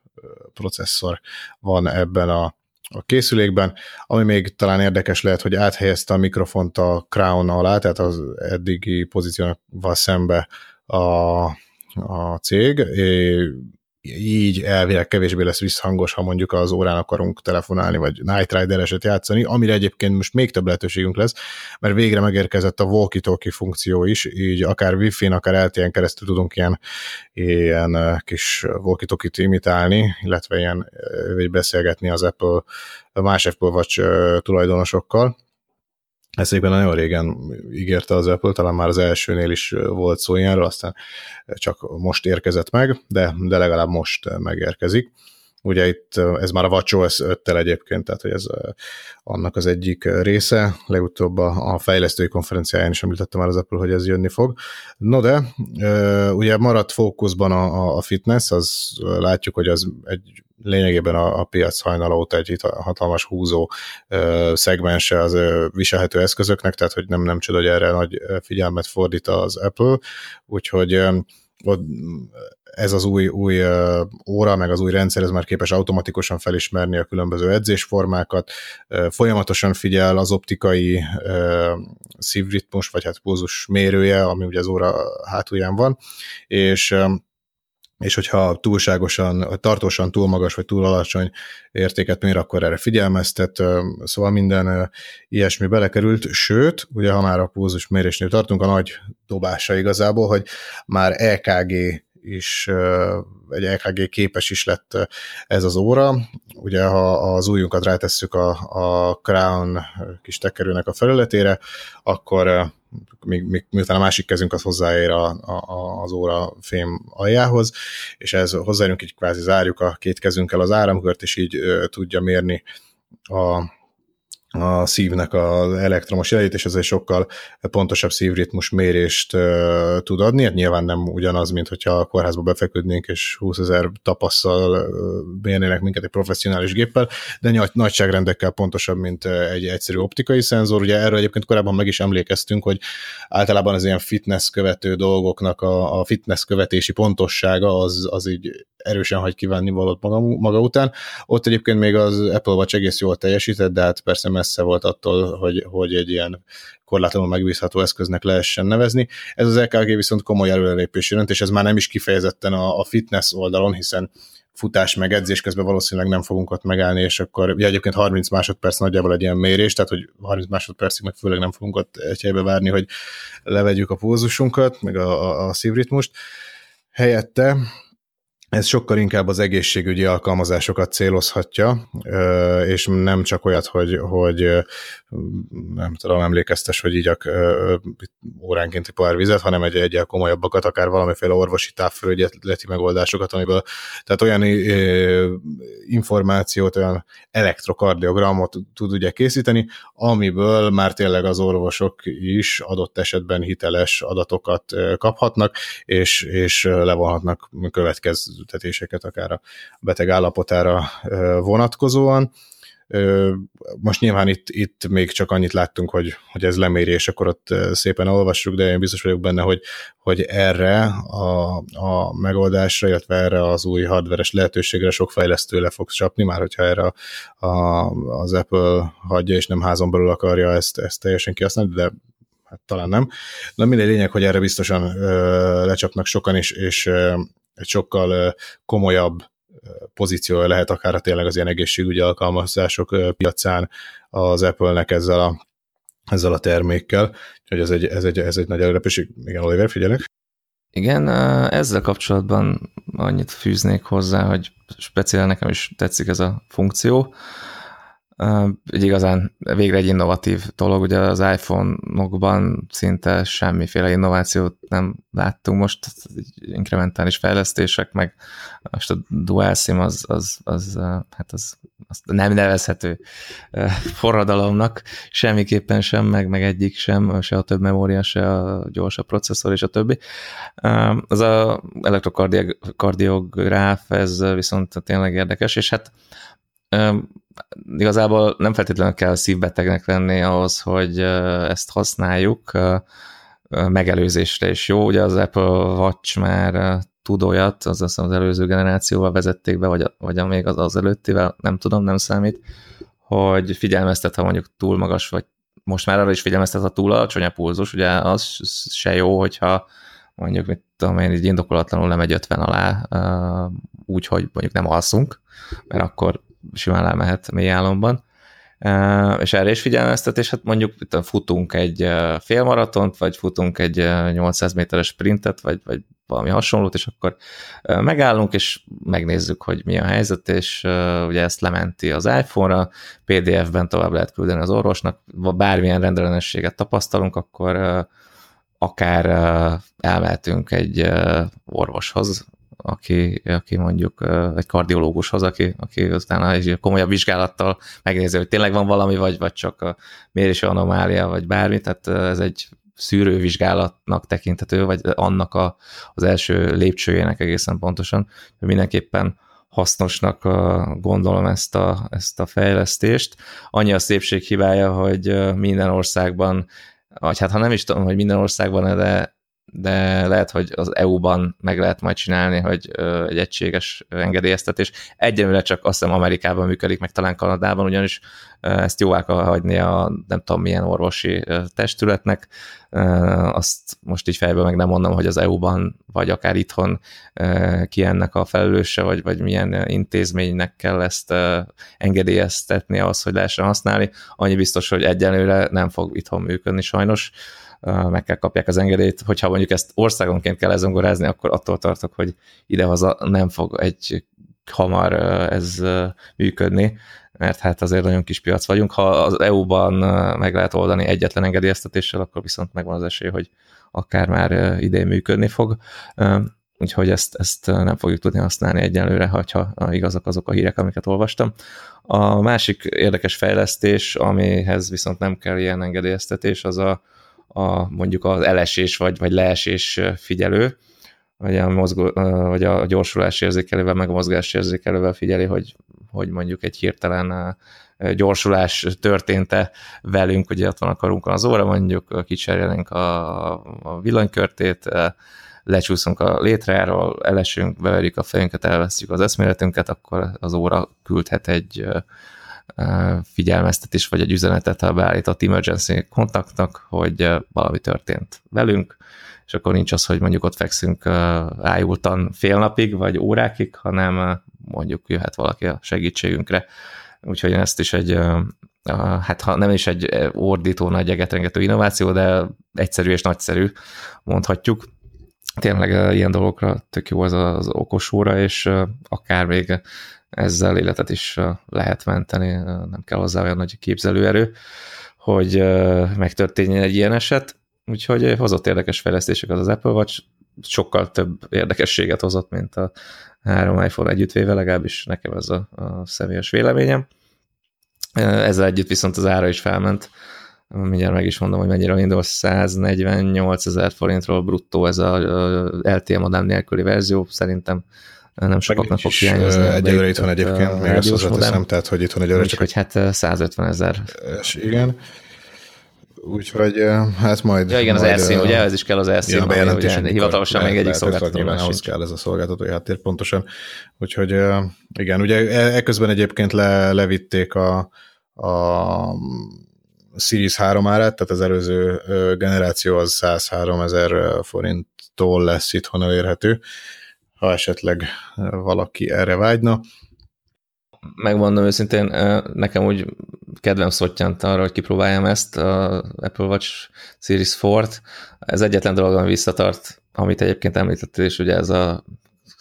processzor van ebben a, a készülékben. Ami még talán érdekes lehet, hogy áthelyezte a mikrofont a Crown alá, tehát az eddigi pozícióval szembe a, a cég, így elvileg kevésbé lesz visszhangos, ha mondjuk az órán akarunk telefonálni, vagy Night Rider-eset játszani, amire egyébként most még több lehetőségünk lesz, mert végre megérkezett a walkie-talkie funkció is, így akár Wi-Fi-n, akár LTE-n keresztül tudunk ilyen, ilyen kis walkie-talkie-t imitálni, illetve ilyen vagy beszélgetni az Apple, más Apple Watch tulajdonosokkal, ezt egyébként nagyon régen ígérte az Apple, talán már az elsőnél is volt szó ilyenről, aztán csak most érkezett meg, de, de legalább most megérkezik. Ugye itt ez már a WatchOS 5-tel egyébként, tehát hogy ez annak az egyik része. Legutóbb a, a fejlesztői konferenciáján is említette már az Apple, hogy ez jönni fog. No de, ugye maradt fókuszban a, a fitness, az látjuk, hogy az egy lényegében a, a piac hajnala óta egy hatalmas húzó szegmense az viselhető eszközöknek, tehát hogy nem, nem csoda, hogy erre nagy figyelmet fordít az Apple, úgyhogy ez az új, új óra, meg az új rendszer, ez már képes automatikusan felismerni a különböző edzésformákat, folyamatosan figyel az optikai szívritmus, vagy hát pulzus mérője, ami ugye az óra hátulján van, és és hogyha túlságosan, tartósan túl magas vagy túl alacsony értéket mér, akkor erre figyelmeztet, szóval minden ilyesmi belekerült, sőt, ugye ha már a pulzus mérésnél tartunk, a nagy dobása igazából, hogy már EKG is, egy EKG képes is lett ez az óra. Ugye, ha az ujjunkat rátesszük a, a Crown kis tekerőnek a felületére, akkor még, még, miután a másik kezünk az hozzáér a, a, az óra fém aljához, és ez hozzáérünk, így kvázi zárjuk a két kezünkkel az áramkört, és így ö, tudja mérni a, a szívnek az elektromos jelét, és ezért sokkal pontosabb szívritmus mérést tud adni. Hát nyilván nem ugyanaz, mint hogyha a kórházba befeküdnénk, és 20 ezer tapasszal mérnének minket egy professzionális géppel, de nagy, nagyságrendekkel pontosabb, mint egy egyszerű optikai szenzor. Ugye erről egyébként korábban meg is emlékeztünk, hogy általában az ilyen fitness követő dolgoknak a, a fitness követési pontossága az, az így erősen hagy kívánni valót maga, maga után. Ott egyébként még az Apple Watch egész jól teljesített, de hát persze messze volt attól, hogy, hogy egy ilyen korlátlanul megbízható eszköznek lehessen nevezni. Ez az EKG viszont komoly előrelépés jelent, és ez már nem is kifejezetten a, a fitness oldalon, hiszen futás meg edzés közben valószínűleg nem fogunk ott megállni, és akkor ugye egyébként 30 másodperc nagyjából egy ilyen mérés, tehát hogy 30 másodpercig meg főleg nem fogunk ott egy helybe várni, hogy levegyük a pulzusunkat, meg a, a, a szívritmust. Helyette ez sokkal inkább az egészségügyi alkalmazásokat célozhatja, és nem csak olyat, hogy, hogy nem tudom, emlékeztes, hogy így óránkénti pohár vizet, hanem egy egyel komolyabbakat, akár valamiféle orvosi távfelügyeleti megoldásokat, amiből, tehát olyan információt, olyan elektrokardiogramot tud ugye készíteni, amiből már tényleg az orvosok is adott esetben hiteles adatokat kaphatnak, és, és levonhatnak következtetéseket akár a beteg állapotára vonatkozóan. Most nyilván itt, itt még csak annyit láttunk, hogy, hogy ez lemérés, akkor ott szépen olvassuk, de én biztos vagyok benne, hogy, hogy erre a, a megoldásra, illetve erre az új hardveres lehetőségre sok fejlesztő le fog csapni, már hogyha erre a, az Apple hagyja, és nem házon belül akarja ezt, ezt teljesen kihasználni, de hát talán nem. De minden lényeg, hogy erre biztosan ö, lecsapnak sokan, is, és ö, egy sokkal komolyabb pozíciója lehet akár tényleg az ilyen egészségügyi alkalmazások piacán az Apple-nek ezzel a, ezzel a termékkel, hogy ez egy, ez egy, ez egy nagy előrepés. Igen, Oliver, figyelek. Igen, ezzel kapcsolatban annyit fűznék hozzá, hogy speciál nekem is tetszik ez a funkció, egy igazán végre egy innovatív dolog, ugye az iPhone-okban szinte semmiféle innovációt nem láttunk most, inkrementális fejlesztések, meg most a Dual SIM az, az, az, hát az, az nem nevezhető forradalomnak, semmiképpen sem, meg, meg egyik sem, se a több memória, se a gyorsabb processzor és a többi. Az a elektrokardiográf, ez viszont tényleg érdekes, és hát igazából nem feltétlenül kell szívbetegnek lenni ahhoz, hogy ezt használjuk, megelőzésre is jó. Ugye az Apple Watch már tud olyat, az az, az előző generációval vezették be, vagy, vagy még az, az előttivel, nem tudom, nem számít, hogy figyelmeztet, ha mondjuk túl magas, vagy most már arra is figyelmeztet, ha túl alacsony a pulzus, ugye az se jó, hogyha mondjuk, mit tudom én, így indokolatlanul lemegy 50 alá, úgy, hogy mondjuk nem alszunk, mert akkor simán lemehet mély álomban, és erre is figyelmeztet, és hát mondjuk futunk egy félmaratont, vagy futunk egy 800 méteres sprintet, vagy, vagy valami hasonlót, és akkor megállunk, és megnézzük, hogy mi a helyzet, és ugye ezt lementi az iPhone-ra, PDF-ben tovább lehet küldeni az orvosnak, bármilyen rendellenességet tapasztalunk, akkor akár elmehetünk egy orvoshoz, aki, aki mondjuk egy kardiológushoz, aki, aki aztán egy komolyabb vizsgálattal megnézi, hogy tényleg van valami, vagy, vagy csak a mérési anomália, vagy bármi, tehát ez egy szűrővizsgálatnak tekinthető, vagy annak a, az első lépcsőjének egészen pontosan, hogy mindenképpen hasznosnak gondolom ezt a, ezt a fejlesztést. Annyi a szépség hibája, hogy minden országban, vagy hát ha nem is tudom, hogy minden országban, de de lehet, hogy az EU-ban meg lehet majd csinálni, hogy egy egységes engedélyeztetés. Egyenlőre csak azt hiszem Amerikában működik, meg talán Kanadában, ugyanis ezt jóvá kell hagyni a nem tudom milyen orvosi testületnek. Azt most így fejből meg nem mondom, hogy az EU-ban, vagy akár itthon ki ennek a felelőse, vagy, vagy milyen intézménynek kell ezt engedélyeztetni ahhoz, hogy lehessen használni. Annyi biztos, hogy egyenlőre nem fog itthon működni sajnos meg kell kapják az engedélyt, hogyha mondjuk ezt országonként kell lezongorázni, akkor attól tartok, hogy idehaza nem fog egy hamar ez működni, mert hát azért nagyon kis piac vagyunk. Ha az EU-ban meg lehet oldani egyetlen engedélyeztetéssel, akkor viszont megvan az esély, hogy akár már idén működni fog. Úgyhogy ezt, ezt nem fogjuk tudni használni egyenlőre, ha igazak azok a hírek, amiket olvastam. A másik érdekes fejlesztés, amihez viszont nem kell ilyen engedélyeztetés, az a a, mondjuk az elesés vagy, vagy leesés figyelő, vagy a, mozgó, vagy a gyorsulás érzékelővel, meg a mozgás érzékelővel figyeli, hogy, hogy mondjuk egy hirtelen gyorsulás történt-e velünk, ugye ott van a karunkon az óra, mondjuk kicserélnénk a, a villanykörtét, lecsúszunk a létráról, elesünk, beverjük a fejünket, elvesztjük az eszméletünket, akkor az óra küldhet egy figyelmeztetés vagy egy üzenetet a beállított emergency kontaktnak, hogy valami történt velünk, és akkor nincs az, hogy mondjuk ott fekszünk ájultan fél napig, vagy órákig, hanem mondjuk jöhet valaki a segítségünkre. Úgyhogy ezt is egy, hát ha nem is egy ordító, nagy egetrengető innováció, de egyszerű és nagyszerű, mondhatjuk. Tényleg ilyen dolgokra tök jó az az okos óra, és akár még ezzel életet is lehet menteni, nem kell hozzá olyan nagy képzelőerő, hogy megtörténjen egy ilyen eset. Úgyhogy hozott érdekes fejlesztéseket az Apple Watch, sokkal több érdekességet hozott, mint a három iPhone együttvéve, legalábbis nekem ez a, a személyes véleményem. Ezzel együtt viszont az ára is felment. Mindjárt meg is mondom, hogy mennyire indul 148 ezer forintról bruttó ez a LTE modem nélküli verzió. Szerintem nem sokaknak fog hiányozni. Egyelőre itt van egyébként, még azt hozzáteszem, tehát hogy itt van egyelőre csak... Úgyhogy hát 150 ezer. Igen. Úgyhogy hát majd... Ja igen, az Erszín, ugye? Ez is kell az Erszín, ja, ugye hivatalosan még egyik szolgáltató. Nyilván ahhoz kell ez a szolgáltatói háttér pontosan. Úgyhogy igen, ugye e, ekközben egyébként le, levitték a, a Series 3 árát, tehát az előző generáció az 103 ezer forinttól lesz itthon elérhető, ha esetleg valaki erre vágyna megmondom őszintén, nekem úgy kedvem szottyant arra, hogy kipróbáljam ezt, a Apple Watch Series 4-t. Ez egyetlen dolog, ami visszatart, amit egyébként említettél, és ugye ez a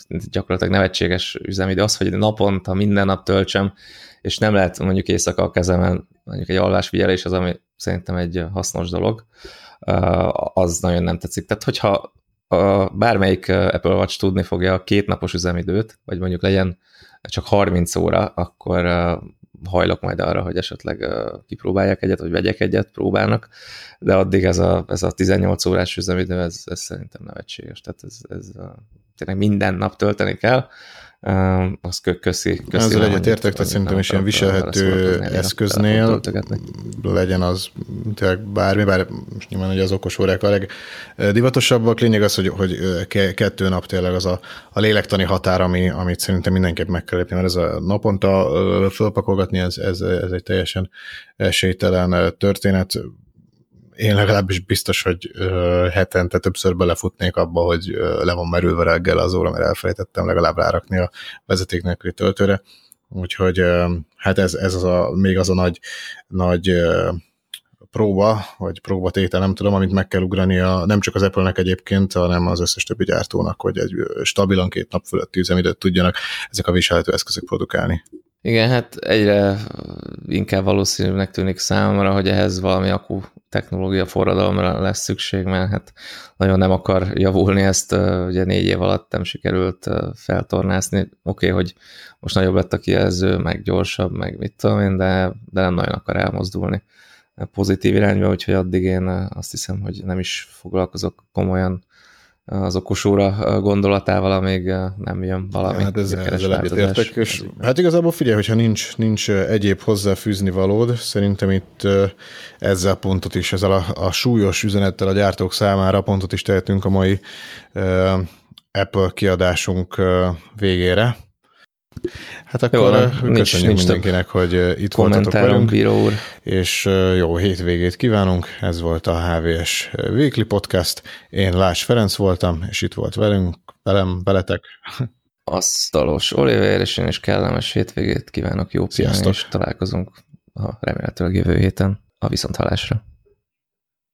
gyakorlatilag nevetséges üzemidő, az, hogy naponta, minden nap töltsem, és nem lehet mondjuk éjszaka a kezemen, mondjuk egy alvásfigyelés az, ami szerintem egy hasznos dolog, az nagyon nem tetszik. Tehát, hogyha bármelyik Apple Watch tudni fogja a két napos üzemidőt, vagy mondjuk legyen csak 30 óra, akkor hajlok majd arra, hogy esetleg kipróbálják egyet, vagy vegyek egyet, próbálnak, de addig ez a, ez a 18 órás üzemidő, ez, ez szerintem nevetséges. Tehát ez, ez tényleg minden nap tölteni kell, az köszi. köszi Ezzel egyetértek, tehát szerintem is ilyen viselhető eszköznél legyen az tényleg bármi, bár most nyilván hogy az okos órák a legdivatosabbak. Lényeg az, hogy, hogy kettő nap tényleg az a, a lélektani határ, ami, amit szerintem mindenképp meg kell lépni, mert ez a naponta fölpakolgatni, ez, ez, ez egy teljesen esélytelen történet én legalábbis biztos, hogy hetente többször belefutnék abba, hogy ö, le van merülve reggel az óra, mert elfelejtettem legalább rárakni a vezeték nélküli töltőre. Úgyhogy ö, hát ez, ez az a, még az a nagy, nagy próba, vagy próbatétel, nem tudom, amit meg kell ugrani a, nem csak az Apple-nek egyébként, hanem az összes többi gyártónak, hogy egy stabilan két nap fölötti üzemidőt tudjanak ezek a viselhető eszközök produkálni. Igen, hát egyre inkább valószínűnek tűnik számomra, hogy ehhez valami akku technológia forradalomra lesz szükség, mert hát nagyon nem akar javulni, ezt ugye négy év alatt nem sikerült feltornászni. Oké, okay, hogy most nagyobb lett a kijelző, meg gyorsabb, meg mit tudom én, de, de nem nagyon akar elmozdulni pozitív irányba, úgyhogy addig én azt hiszem, hogy nem is foglalkozok komolyan az okosóra gondolatával, amíg nem jön valami. Hát ez, ezzel egyetértek, és hát igazából figyelj, hogyha nincs, nincs egyéb hozzáfűzni valód, szerintem itt ezzel pontot is, ezzel a, a súlyos üzenettel a gyártók számára pontot is tehetünk a mai Apple kiadásunk végére. Hát akkor jó, köszönjük nincs, nincs mindenkinek, hogy itt voltatok velünk, bíró úr. és jó hétvégét kívánunk. Ez volt a HVS Weekly Podcast. Én Lás Ferenc voltam, és itt volt velünk, velem, veletek. Asztalos Oliver, és én is kellemes hétvégét kívánok, jó pihenést, találkozunk a remélhetőleg jövő héten a viszonthalásra.